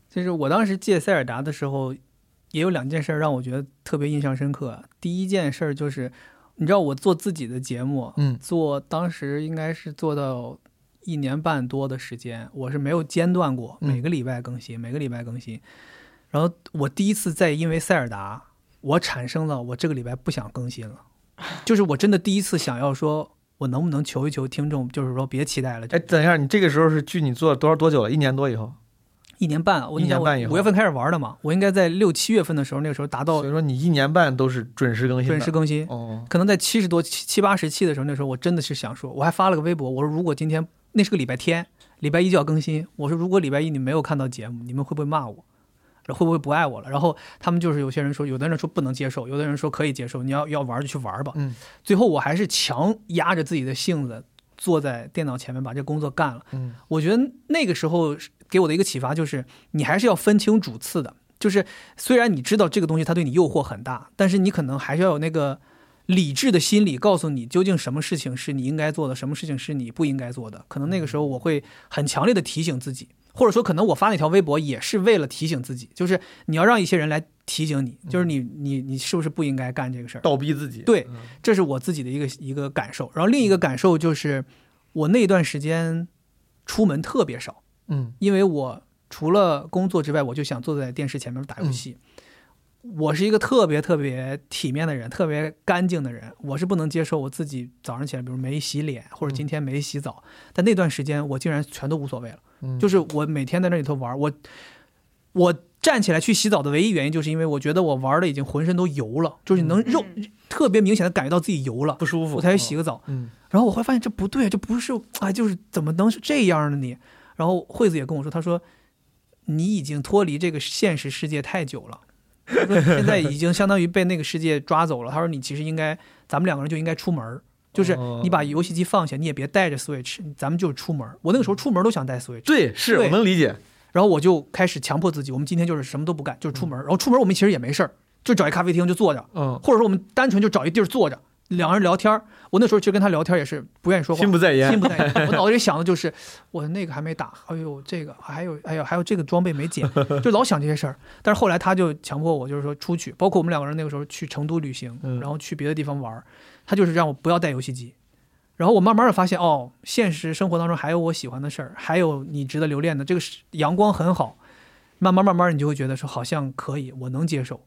就是我当时戒塞尔达的时候，也有两件事儿让我觉得特别印象深刻。第一件事儿就是，你知道我做自己的节目，嗯做当时应该是做到一年半多的时间，我是没有间断过，嗯每个礼拜更新，每个礼拜更新。然后我第一次在因为塞尔达，我产生了我这个礼拜不想更新了，就是我真的第一次想要说，我能不能求一求听众，就是说别期待了，哎，等一下，你这个时候是距你做了多少多久了？一年多以后，一年半，我一年半五月份开始玩的嘛，我应该在六七月份的时候，那个时候达到所以说你一年半都是准时更新，准时更新。哦，可能在七十多、七七八十期的时候，那时候我真的是想说，我还发了个微博，我说如果今天那是个礼拜天，礼拜一就要更新，我说如果礼拜一你没有看到节目，你们会不会骂我？会不会不爱我了？然后他们就是有些人说，有的人说不能接受，有的人说可以接受，你要要玩就去玩吧。嗯，最后我还是强压着自己的性子，坐在电脑前面把这工作干了。嗯，我觉得那个时候给我的一个启发就是，你还是要分清主次的。就是虽然你知道这个东西它对你诱惑很大，但是你可能还是要有那个理智的心理，告诉你究竟什么事情是你应该做的，什么事情是你不应该做的。可能那个时候我会很强烈的提醒自己，或者说可能我发那条微博也是为了提醒自己，就是你要让一些人来提醒你，就是你你你是不是不应该干这个事儿。倒逼自己，对，这是我自己的一个一个感受。然后另一个感受就是，我那段时间出门特别少，嗯因为我除了工作之外，我就想坐在电视前面打游戏。我是一个特别特别体面的人，特别干净的人，我是不能接受我自己早上起来，比如没洗脸，或者今天没洗澡。但那段时间，我竟然全都无所谓了。嗯，就是我每天在那里头玩，我我站起来去洗澡的唯一原因，就是因为我觉得我玩的已经浑身都油了，就是你能肉、特别明显的感觉到自己油了，不舒服，我才去洗个澡。嗯然后我会发现这不对，这不是哎，就是怎么能是这样呢你？然后惠子也跟我说，她说你已经脱离这个现实世界太久了，说现在已经相当于被那个世界抓走了。他说你其实应该，咱们两个人就应该出门儿，就是哦你把游戏机放下，你也别带着 Switch，咱们就是出门。我那个时候出门都想带 Switch，对，是对我能理解，然后我就开始强迫自己，我们今天就是什么都不干，就是出门儿。然后出门我们其实也没事儿，就找一咖啡厅就坐着，嗯，或者说我们单纯就找一地儿坐着，两个人聊天儿。我那时候其实跟他聊天也是不愿意说话，心不在焉，心不在焉。我脑子里想的就是，我那个还没打，哎呦这个还有哎呦还有这个装备没捡，就老想这些事儿。但是后来他就强迫我，就是说出去，包括我们两个人那个时候去成都旅行，嗯然后去别的地方玩儿，他就是让我不要带游戏机。然后我慢慢的发现，哦，现实生活当中还有我喜欢的事儿，还有你值得留恋的，这个是阳光很好。慢慢慢慢，你就会觉得说好像可以，我能接受。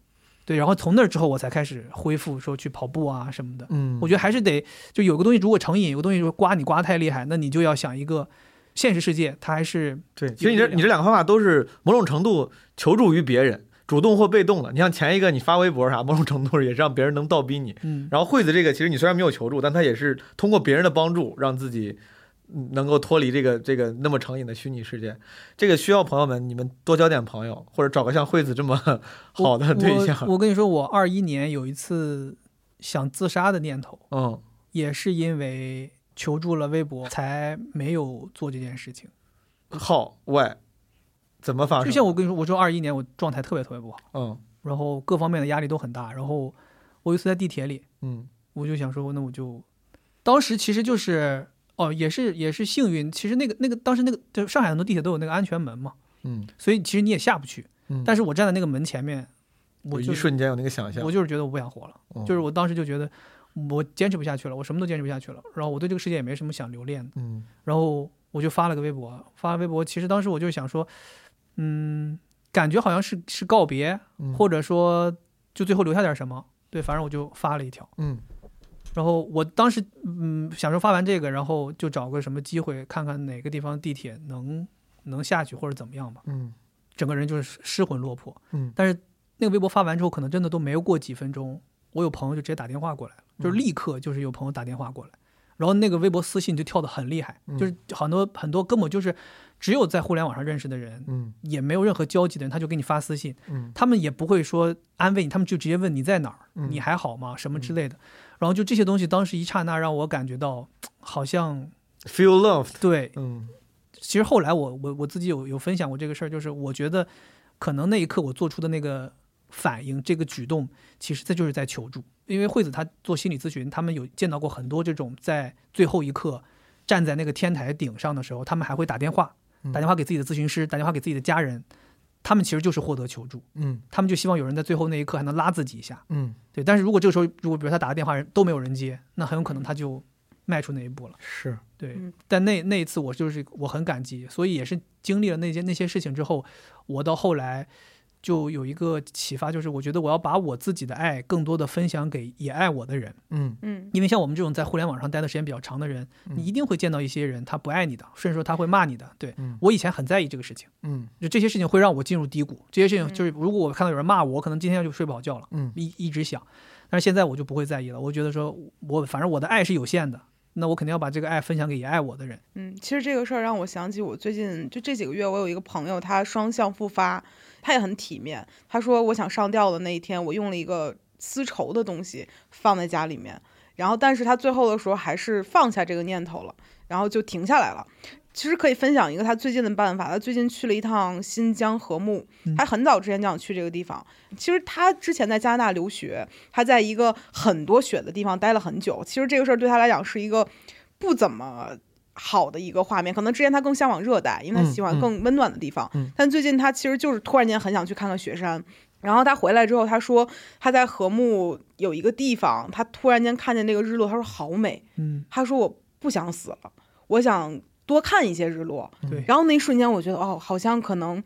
对，然后从那之后，我才开始恢复说去跑步啊什么的。嗯，我觉得还是得就有个东西，如果成瘾，有个东西如果刮你刮得太厉害，那你就要想一个现实世界，它还是对，其实你这你这两个方法都是某种程度求助于别人，主动或被动的。你像前一个你发微博啥，某种程度也是让别人能倒逼你。嗯，然后惠子这个，其实你虽然没有求助，但他也是通过别人的帮助，让自己嗯能够脱离这个这个那么成瘾的虚拟世界。这个需要朋友们你们多交点朋友，或者找个像惠子这么好的对象。我我跟你说，我二一年有一次想自杀的念头，嗯也是因为求助了微博，才没有做这件事情。，How why 怎么发生？就像我跟你说，我说二一年我状态特别特别不好，嗯。然后各方面的压力都很大，然后我有一次在地铁里，嗯。我就想说，那我就，当时其实就是哦，也是也是幸运，其实那个那个当时那个就上海很多地铁都有那个安全门嘛，嗯。所以其实你也下不去，嗯，但是我站在那个门前面，我我就一瞬间有那个想象，我就是觉得我不想活了，嗯就是我当时就觉得我坚持不下去了，我什么都坚持不下去了，然后我对这个世界也没什么想留恋的，嗯。然后我就发了个微博，发了微博，其实当时我就想说，嗯，感觉好像是是告别，嗯。或者说就最后留下点什么，对，反正我就发了一条。嗯。然后我当时嗯想说发完这个，然后就找个什么机会看看哪个地方地铁能能下去或者怎么样吧。嗯。整个人就是失魂落魄。嗯。但是那个微博发完之后，可能真的都没有过几分钟，我有朋友就直接打电话过来了，就是立刻就是有朋友打电话过来，然后那个微博私信就跳得很厉害，嗯。就是很多很多根本就是只有在互联网上认识的人，嗯。也没有任何交集的人，他就给你发私信，嗯。他们也不会说安慰你，他们就直接问你在哪儿，嗯。你还好吗，什么之类的。然后就这些东西，当时一刹那让我感觉到，好像，feel loved，对。嗯。其实后来我我我自己有有分享过这个事儿，就是我觉得可能那一刻我做出的那个反应，这个举动，其实这就是在求助。因为惠子她做心理咨询，他们有见到过很多这种在最后一刻站在那个天台顶上的时候，他们还会打电话，嗯打电话给自己的咨询师，打电话给自己的家人，他们其实就是获得求助，嗯他们就希望有人在最后那一刻还能拉自己一下。嗯，对，但是如果这个时候，如果比如他打个电话人都没有人接，那很有可能他就迈出那一步了。是，对，嗯但那那一次我就是我很感激，所以也是经历了那些那些事情之后，我到后来就有一个启发，就是我觉得我要把我自己的爱更多的分享给也爱我的人，嗯嗯因为像我们这种在互联网上待的时间比较长的人，嗯你一定会见到一些人他不爱你的，甚至说他会骂你的。对嗯我以前很在意这个事情，嗯就这些事情会让我进入低谷，这些事情嗯就是如果我看到有人骂我，我可能今天就睡不好觉了。嗯一一直想，但是现在我就不会在意了。我觉得说，我反正我的爱是有限的，那我肯定要把这个爱分享给也爱我的人。嗯，其实这个事儿让我想起我最近就这几个月，我有一个朋友，他双向复发，他也很体面。他说我想上吊的那一天，我用了一个丝绸的东西放在家里面，然后但是他最后的时候还是放下这个念头了，然后就停下来了。其实可以分享一个他最近的办法。他最近去了一趟新疆和木，他很早之前就想去这个地方。其实他之前在加拿大留学，他在一个很多雪的地方待了很久。其实这个事儿对他来讲是一个不怎么好的一个画面。可能之前他更向往热带，因为他喜欢更温暖的地方。嗯但最近他其实就是突然间很想去看看雪山。然后他回来之后，他说他在和木有一个地方，他突然间看见那个日落，他说好美。嗯，他说我不想死了，我想多看一些日落。对。然后那一瞬间，我觉得哦，好像可能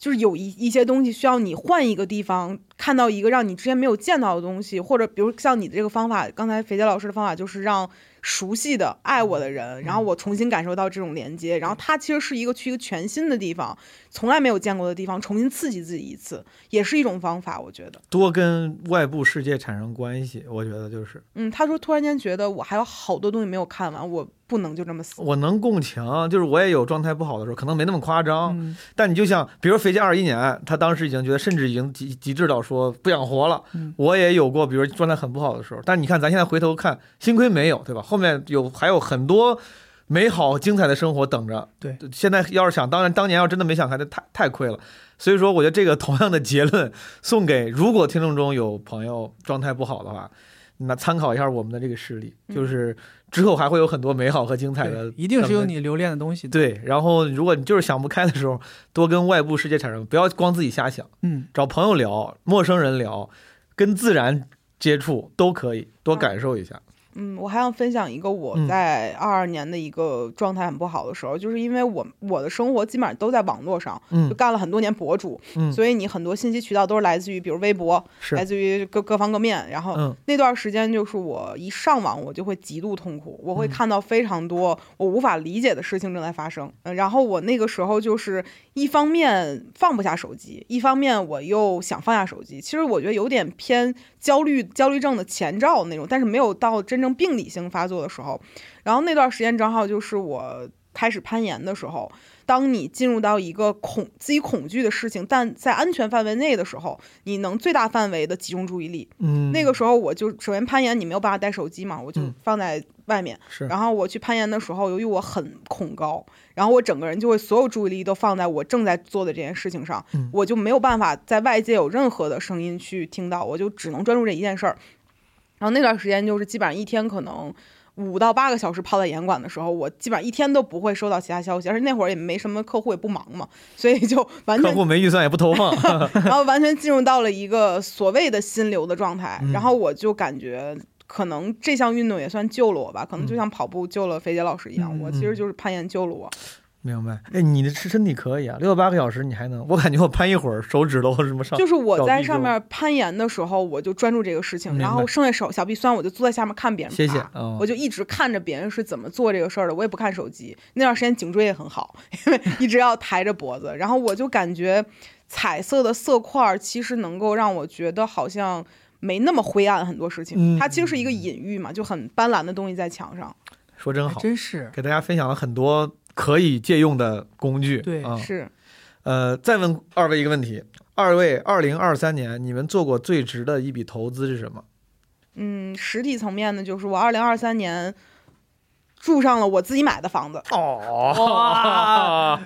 就是有一一些东西需要你换一个地方，看到一个让你之前没有见到的东西，或者比如像你的这个方法，刚才肥杰老师的方法就是让熟悉的爱我的人，然后我重新感受到这种连接。然后他其实是一个去一个全新的地方，从来没有见过的地方，重新刺激自己一次，也是一种方法。我觉得，多跟外部世界产生关系，我觉得就是嗯，他说突然间觉得我还有好多东西没有看完，我不能就这么死。我能共情，就是我也有状态不好的时候，可能没那么夸张，嗯但你就像，比如肥姐二一年，他当时已经觉得，甚至已经极极致到说不想活了。嗯我也有过，比如状态很不好的时候，但你看咱现在回头看，幸亏没有，对吧？后面有还有很多美好精彩的生活等着。对，现在要是想，当然当年要真的没想开，那太太亏了。所以说，我觉得这个同样的结论送给如果听众中有朋友状态不好的话，那参考一下我们的这个事例，就是之后还会有很多美好和精彩的，，一定是有你留恋的东西的。，对，然后如果你就是想不开的时候，多跟外部世界产生，不要光自己瞎想，嗯，找朋友聊，陌生人聊，跟自然接触都可以，多感受一下。嗯，我还想分享一个我嗯在二二年的一个状态很不好的时候，就是因为我我的生活基本上都在网络上，就嗯干了很多年博主，嗯所以你很多信息渠道都是来自于比如微博，是来自于各各方各面。然后嗯那段时间就是我一上网，我就会极度痛苦，我嗯会看到非常多我无法理解的事情正在发生。嗯然后我那个时候就是一方面放不下手机，一方面我又想放下手机。其实我觉得有点偏焦虑焦虑症的前兆那种，但是没有到真正病理性发作的时候。然后那段时间正好就是我开始攀岩的时候。当你进入到一个恐自己恐惧的事情，但在安全范围内的时候，你能最大范围的集中注意力。嗯，那个时候我就首先攀岩，你没有办法带手机嘛，我就嗯放在外面。是然后我去攀岩的时候，由于我很恐高，然后我整个人就会所有注意力都放在我正在做的这件事情上，嗯我就没有办法在外界有任何的声音去听到，我就只能专注这一件事儿。然后那段时间就是基本上一天可能五到八个小时泡在严管的时候，我基本上一天都不会收到其他消息，而且那会儿也没什么客户也不忙嘛，所以就完全客全户没预算也不投放，然后完全进入到了一个所谓的心流的状态，嗯然后我就感觉可能这项运动也算救了我吧，可能就像跑步救了肥姐老师一样，嗯我其实就是攀岩救了我。明白？哎，你的身体可以啊，六到八个小时你还能，我感觉我攀一会儿手指头什么上，就是我在上面攀岩的时候，我就专注这个事情，然后剩下手小臂酸，我就坐在下面看别人爬。谢谢哦我就一直看着别人是怎么做这个事儿的，我也不看手机。那段时间颈椎也很好，因为 一直要抬着脖子，然后我就感觉彩色的色块儿其实能够让我觉得好像没那么灰暗，很多事情。嗯它其实是一个隐喻嘛，就很斑斓的东西在墙上。说真好，真是。给大家分享了很多可以借用的工具。对啊，是，呃，再问二位一个问题：二位，二零二三年你们做过最值的一笔投资是什么？嗯，实体层面呢，就是我二零二三年住上了我自己买的房子，哦，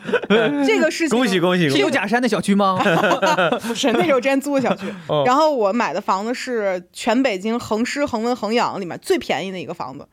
这个事情恭喜恭喜！是恭喜！有假山的小区吗？不是那时候之前租的小区，哦然后我买的房子是全北京恒湿、恒温、恒养里面最便宜的一个房子。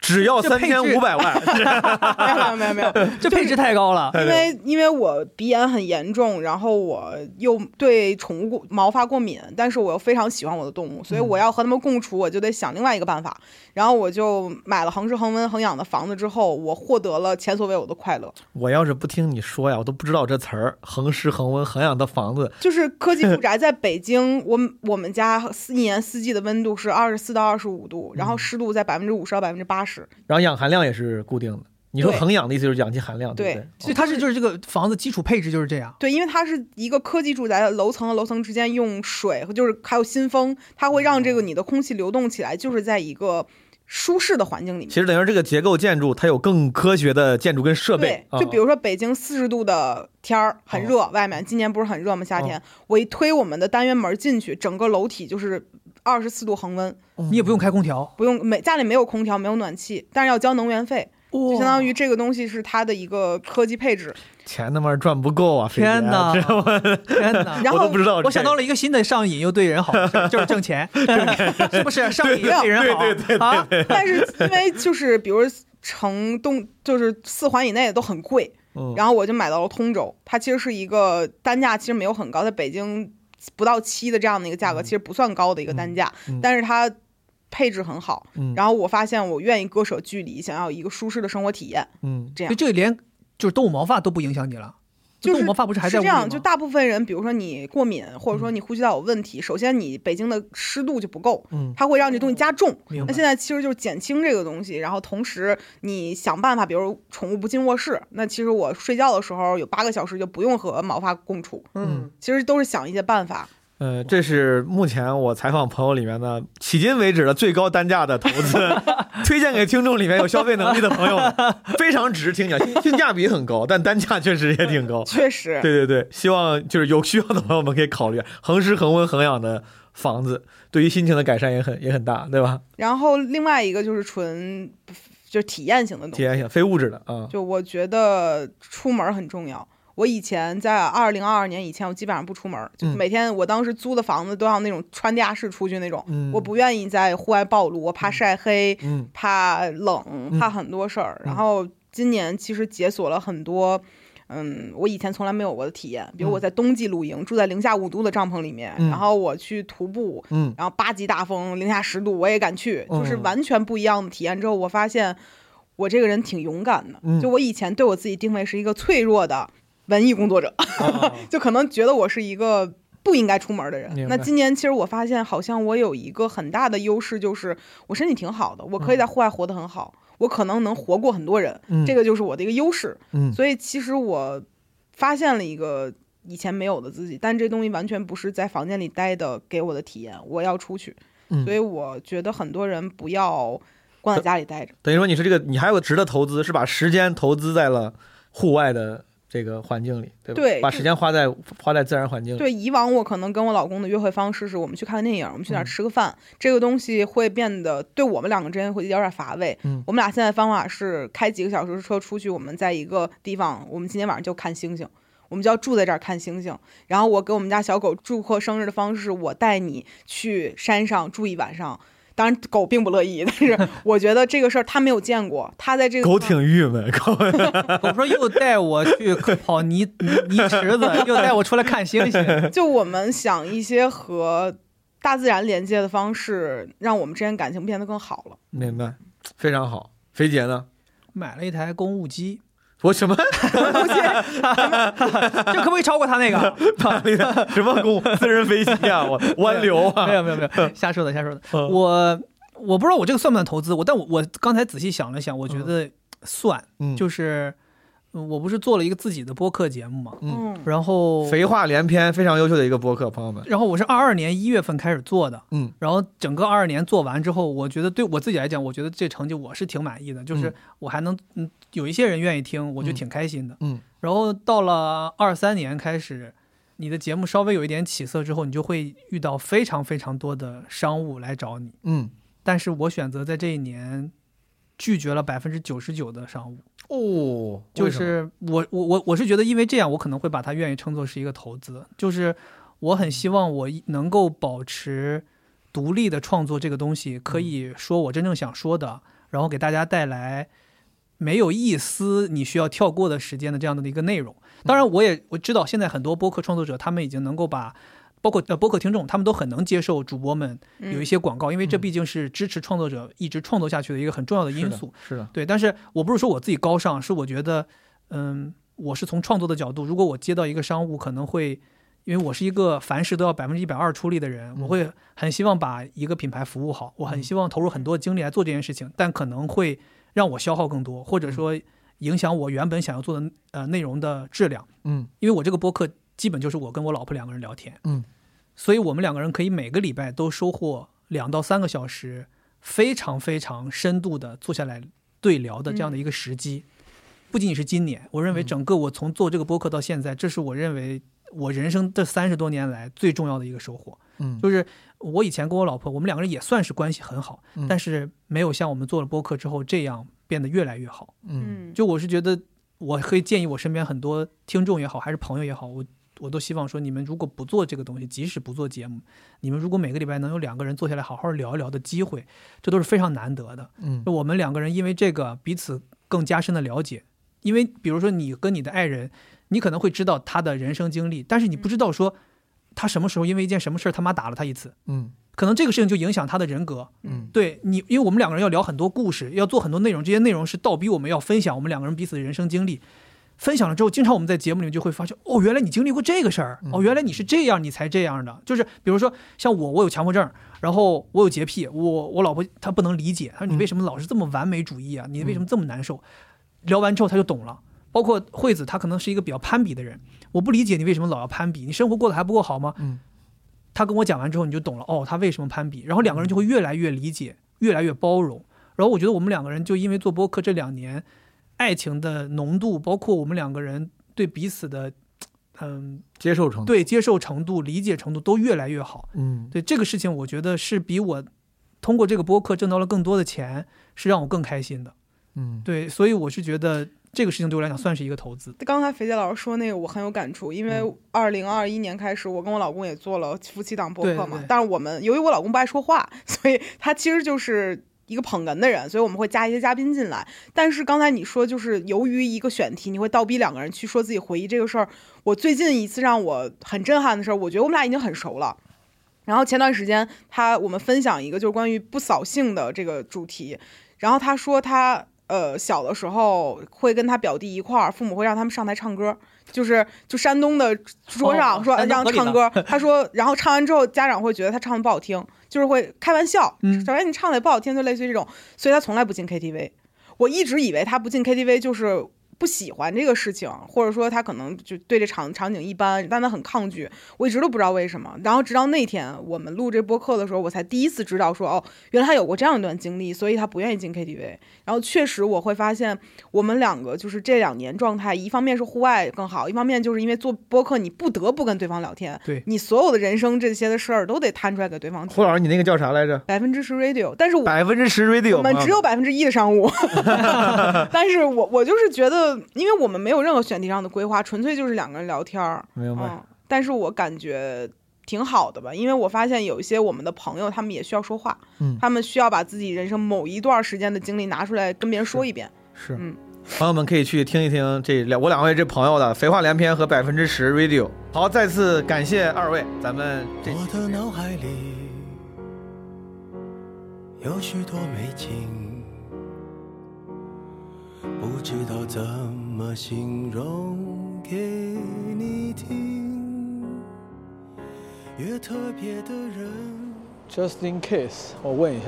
只要三千五百万，没有没有没有，这配置太高了。因为因为我鼻炎很严重，然后我又对宠物过毛发过敏，但是我又非常喜欢我的动物，所以我要和它们共处，我就得想另外一个办法。然后我就买了恒湿、恒温、恒氧的房子之后，我获得了前所未有的快乐，我要是不听你说呀，我都不知道这词儿。恒湿、恒温、恒氧的房子，就是科技住宅在北京，我我们家四一年四季的温度是二十四到二十五度，然后湿度在百分之五十到百分之八十。然后氧含量也是固定的。你说恒氧的意思就是氧气含量，对不对？所以它是就是这个房子基础配置就是这样。对，因为它是一个科技住宅，楼层和楼层之间用水和就是还有新风，它会让这个你的空气流动起来，就是在一个舒适的环境里面。其实等于这个结构建筑，它有更科学的建筑跟设备对，。就比如如说北京四十度的天儿很热，外面今年不是很热吗？夏天，我一推我们的单元门进去，整个楼体就是二十四度恒温，你也不用开空调，不用没家里没有空调，没有暖气，但是要交能源费，就就相当于这个东西是它的一个科技配置。钱他妈赚不够啊！天哪天哪！然后我 不知道。我想到了一个新的上瘾又对人好 就是挣钱，是不是？上瘾又对人好对对对对啊！但是因为就是比如城东就是四环以内的都很贵，嗯，然后我就买到了通州，它其实是一个单价其实没有很高，在北京不到七的这样的一个价格，其实不算高的一个单价，嗯但是它配置很好。嗯然后我发现我愿意割舍距离，想要一个舒适的生活体验，嗯这样所以。这连就是动物毛发都不影响你了，就是毛发不是还在是这样，就大部分人，比如说你过敏，或者说你呼吸道有问题，首先你北京的湿度就不够，嗯它会让这东西加重。那现在其实就是减轻这个东西，然后同时你想办法，比如宠物不进卧室，那其实我睡觉的时候有八个小时就不用和毛发共处，嗯，其实都是想一些办法。呃，这是目前我采访朋友里面的迄今为止的最高单价的投资，推荐给听众里面有消费能力的朋友们，非常值听讲，性性价比很高，但单价确实也挺高。确实，对对对，希望就是有需要的朋友们可以考虑恒湿、恒温、恒氧的房子，对于心情的改善也很也很大，对吧？然后另外一个就是纯就是体验型的东西，体验型非物质的啊，就我觉得出门很重要。我以前在二零二二年以前，我基本上不出门，就嗯。每天我当时租的房子都要那种穿地下室出去那种，嗯。我不愿意在户外暴露，我怕晒黑，嗯。怕冷，怕很多事儿。然后今年其实解锁了很多，嗯，我以前从来没有过的体验，比如我在冬季露营，住在零下五度的帐篷里面，嗯。然后我去徒步，嗯。然后八级大风，零下十度，我也敢去，就是嗯。完全不一样的体验。之后我发现我这个人挺勇敢的，嗯。就我以前对我自己定位是一个脆弱的文艺工作者，啊 就可能觉得我是一个不应该出门的人。那今年其实我发现，好像我有一个很大的优势，就是我身体挺好的，我可以在户外活得很好，我可能能活过很多人，嗯这个就是我的一个优势。嗯所以其实我发现了一个以前没有的自己，但这东西完全不是在房间里待的给我的体验，我要出去。嗯所以我觉得很多人不要光在家里待着。等于说你是这个，你还有个值得投资，是把时间投资在了户外的这个环境里，对吧？对把时间花在花在自然环境里。对，以往我可能跟我老公的约会方式是我们去看个电影，我们去哪儿嗯吃个饭，这个东西会变得对我们两个之间会有点乏味。嗯我们俩现在方法是开几个小时车出去，我们在一个地方，我们今天晚上就看星星。我们就要住在这儿看星星，然后我给我们家小狗祝贺生日的方式我带你去山上住一晚上。当然，狗并不乐意，但是我觉得这个事儿他没有见过，他在这个狗挺郁闷，狗我说又带我去跑泥泥泥池子，又带我出来看星星。就我们想一些和大自然连接的方式，让我们之间感情变得更好了。明白，非常好。肥姐呢？买了一台公务机，我什么 这可不可以超过他那个？什么公私人飞机啊？我湾流啊？没有没有没有，瞎说的瞎说的。嗯我我不知道我这个算不算投资，我但我我刚才仔细想了想，我觉得算，嗯，就是嗯我不是做了一个自己的播客节目嘛，嗯然后肥话连篇，非常优秀的一个播客，朋友们。然后我是二二年一月份开始做的，嗯，然后整个二二年做完之后，我觉得对我自己来讲，我觉得这成绩我是挺满意的，就是嗯我还能嗯有一些人愿意听，我就嗯挺开心的。嗯然后到了二三年开始，你的节目稍微有一点起色之后，你就会遇到非常非常多的商务来找你，嗯但是我选择在这一年拒绝了百分之九十九的商务。哦，就是我我我我是觉得，因为这样，我可能会把它愿意称作是一个投资。就是我很希望我能够保持独立的创作这个东西，可以说我真正想说的，然后给大家带来没有一丝你需要跳过的时间的这样的一个内容。当然，我也我知道现在很多播客创作者他们已经能够把。包括呃播客听众，他们都很能接受主播们有一些广告，因为这嗯。毕竟是支持创作者一直创作下去的一个很重要的因是的素。是的，对，但是我不是说我自己高尚，是我觉得，嗯，我是从创作的角度，如果我接到一个商务，可能会，因为我是一个凡事都要百分之一百二出力的人，我会很希望把一个品牌服务好，我很希望投入很多精力来做这件事情，但可能会让我消耗更多，或者说影响我原本想要做的呃内容的质量，嗯。因为我这个播客基本就是我跟我老婆两个人聊天，嗯，所以我们两个人可以每个礼拜都收获两到三个小时非常非常深度的坐下来对聊的这样的一个时机。不仅仅是今年，我认为整个我从做这个播客到现在，这是我认为我人生这三十多年来最重要的一个收获。嗯就是我以前跟我老婆，我们两个人也算是关系很好，嗯但是没有像我们做了播客之后这样变得越来越好。嗯嗯，就我是觉得，我可以建议我身边很多听众也好，还是朋友也好，我我都希望说，你们如果不做这个东西，即使不做节目，你们如果每个礼拜能有两个人坐下来好好聊一聊的机会，这都是非常难得的。嗯我们两个人因为这个彼此更加深的了解，因为比如说你跟你的爱人，你可能会知道他的人生经历，但是你不知道说他什么时候因为一件什么事儿他妈打了他一次，嗯可能这个事情就影响他的人格。嗯对你，因为我们两个人要聊很多故事，要做很多内容，这些内容是倒逼我们要分享我们两个人彼此的人生经历。分享了之后，经常我们在节目里面就会发现，哦，原来你经历过这个事儿，哦，原来你是这样，你才这样的。就是比如说，像我，我有强迫症，然后我有洁癖，我我老婆她不能理解，她说你为什么老是这么完美主义啊？你为什么这么难受？聊完之后她就懂了。包括惠子，她可能是一个比较攀比的人，我不理解你为什么老要攀比，你生活过得还不够好吗？嗯，她跟我讲完之后，你就懂了，哦，她为什么攀比，然后两个人就会越来越理解，越来越包容。然后我觉得我们两个人就因为做播客这两年，爱情的浓度，包括我们两个人对彼此的，嗯，接受程度，对接受程度、理解程度都越来越好。嗯对这个事情，我觉得是比我通过这个播客挣到了更多的钱，是让我更开心的。嗯对，所以我是觉得这个事情对我来讲算是一个投资。刚才肥姐老师说那个，我很有感触，因为嗯二零二一年开始，我跟我老公也做了夫妻档播客嘛。对对但是我们由于我老公不爱说话，所以他其实就是一个捧哏的人，所以我们会加一些嘉宾进来。但是刚才你说，就是由于一个选题，你会倒逼两个人去说自己回忆这个事儿。我最近一次让我很震撼的事儿，我觉得我们俩已经很熟了。然后前段时间他我们分享一个就是关于不扫兴的这个主题，然后他说他呃小的时候会跟他表弟一块儿，父母会让他们上台唱歌，就是就山东的桌上说让唱歌，他说然后唱完之后家长会觉得他唱的不好听，就是会开玩笑，嗯小白你唱的也不好听，就类似于这种，所以他从来不进 KTV。我一直以为他不进 KTV 就是不喜欢这个事情，或者说他可能就对这场场景一般，但他很抗拒。我一直都不知道为什么。然后直到那天我们录这播客的时候，我才第一次知道说，哦，原来他有过这样一段经历，所以他不愿意进 KTV。然后确实我会发现，我们两个就是这两年状态，一方面是户外更好，一方面就是因为做播客，你不得不跟对方聊天，对你所有的人生这些的事儿都得摊出来给对方听。胡老师，你那个叫啥来着？百分之十 radio，但是我百分之十 radio 我们只有百分之一的商务，但是我我就是觉得，因为我们没有任何选题上的规划，纯粹就是两个人聊天儿，明白。嗯，但是我感觉挺好的吧，因为我发现有一些我们的朋友，他们也需要说话，嗯他们需要把自己人生某一段时间的经历拿出来跟别人说一遍，是，嗯朋友们可以去听一听这两我两位这朋友的废话连篇和百分之十 radio。好，再次感谢二位，咱们这期我的脑海里有许多美景，不知道怎么形容给你听。越特别的人，just in case，我问一下，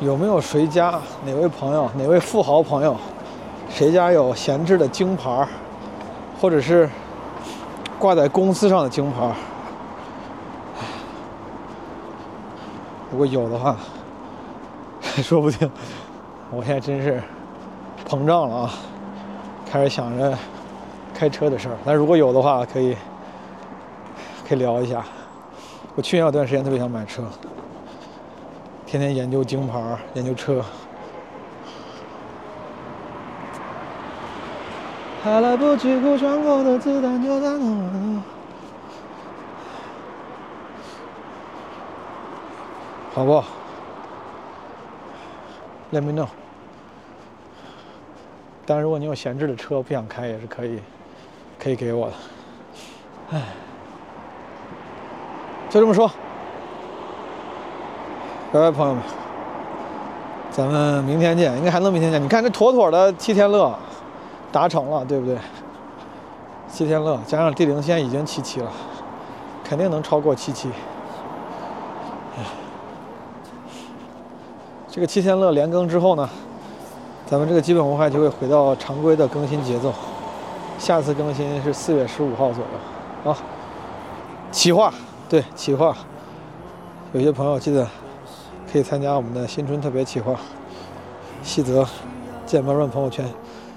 有没有谁家哪位朋友哪位富豪朋友，谁家有闲置的京牌儿，或者是挂在公司上的京牌儿？如果有的话，说不定我现在真是膨胀了啊，开始想着开车的事儿。但如果有的话，可以可以聊一下。我去年有段时间特别想买车，天天研究京牌，研究车。还来不及鼓穿过的子弹就在那。好不？Let me know。当然，如果你有闲置的车不想开，也是可以，可以给我的。唉，就这么说。拜拜，朋友们，咱们明天见，应该还能明天见。你看这妥妥的七天乐达成了，对不对？七天乐加上地灵，现在已经七期了，肯定能超过七期。这个七天乐连更之后呢，咱们这个基本无害就会回到常规的更新节奏。下次更新是四月十五号左右。啊，企划，对企划，有些朋友记得可以参加我们的新春特别企划。细则见 Marvin 朋友圈，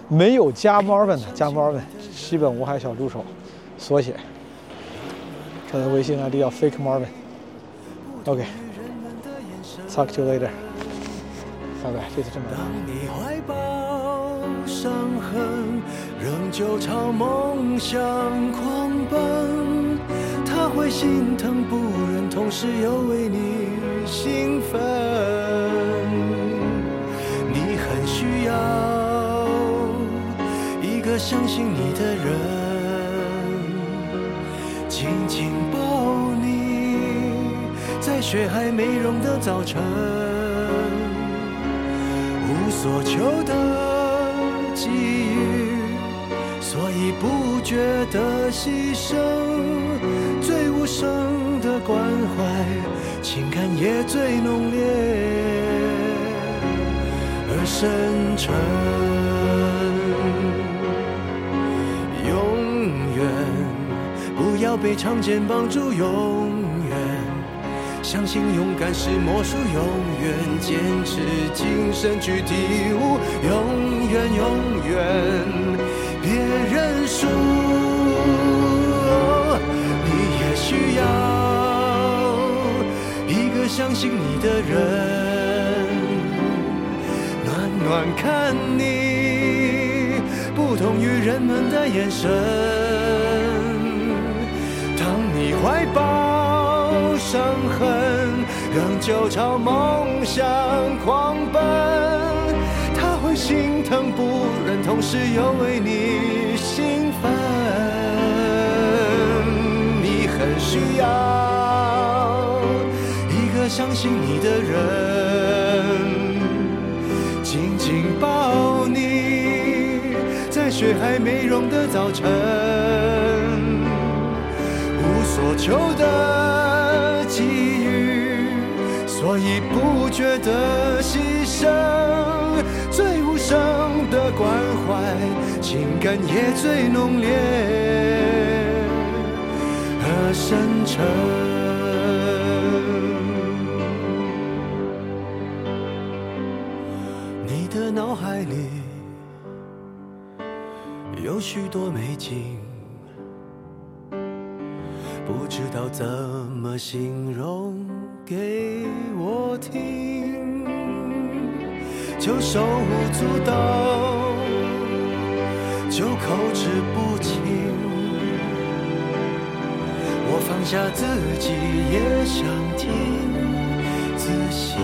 没有加 Marvin 的加 Marvin，基本无害小助手，缩写。他的微信 ID 叫 Fake Marvin。OK，talk、to you later。拜拜，这次真没了。当你怀抱伤痕，仍旧朝梦想狂奔，他会心疼不忍，同时又为你兴奋。你很需要一个相信你的人，紧紧抱你，在雪还没融的早晨。无所求的给予，所以不觉得牺牲。最无声的关怀，情感也最浓烈而深沉。永远不要被长剑绑住，永。相信勇敢是魔术，永远坚持精神去体悟，永远永远别认输。你也需要一个相信你的人，暖暖看你，不同于人们的眼神。伤痕，仍旧朝梦想狂奔。他会心疼不忍，同时又为你兴奋。你很需要一个相信你的人。紧紧抱你，在雪还没融的早晨，无所求的觉得牺牲。最无声的关怀，情感也最浓烈和深沉。你的脑海里有许多美景，知道怎么形容给我听，就手舞足蹈，就口齿不清。我放下自己，也想听仔细。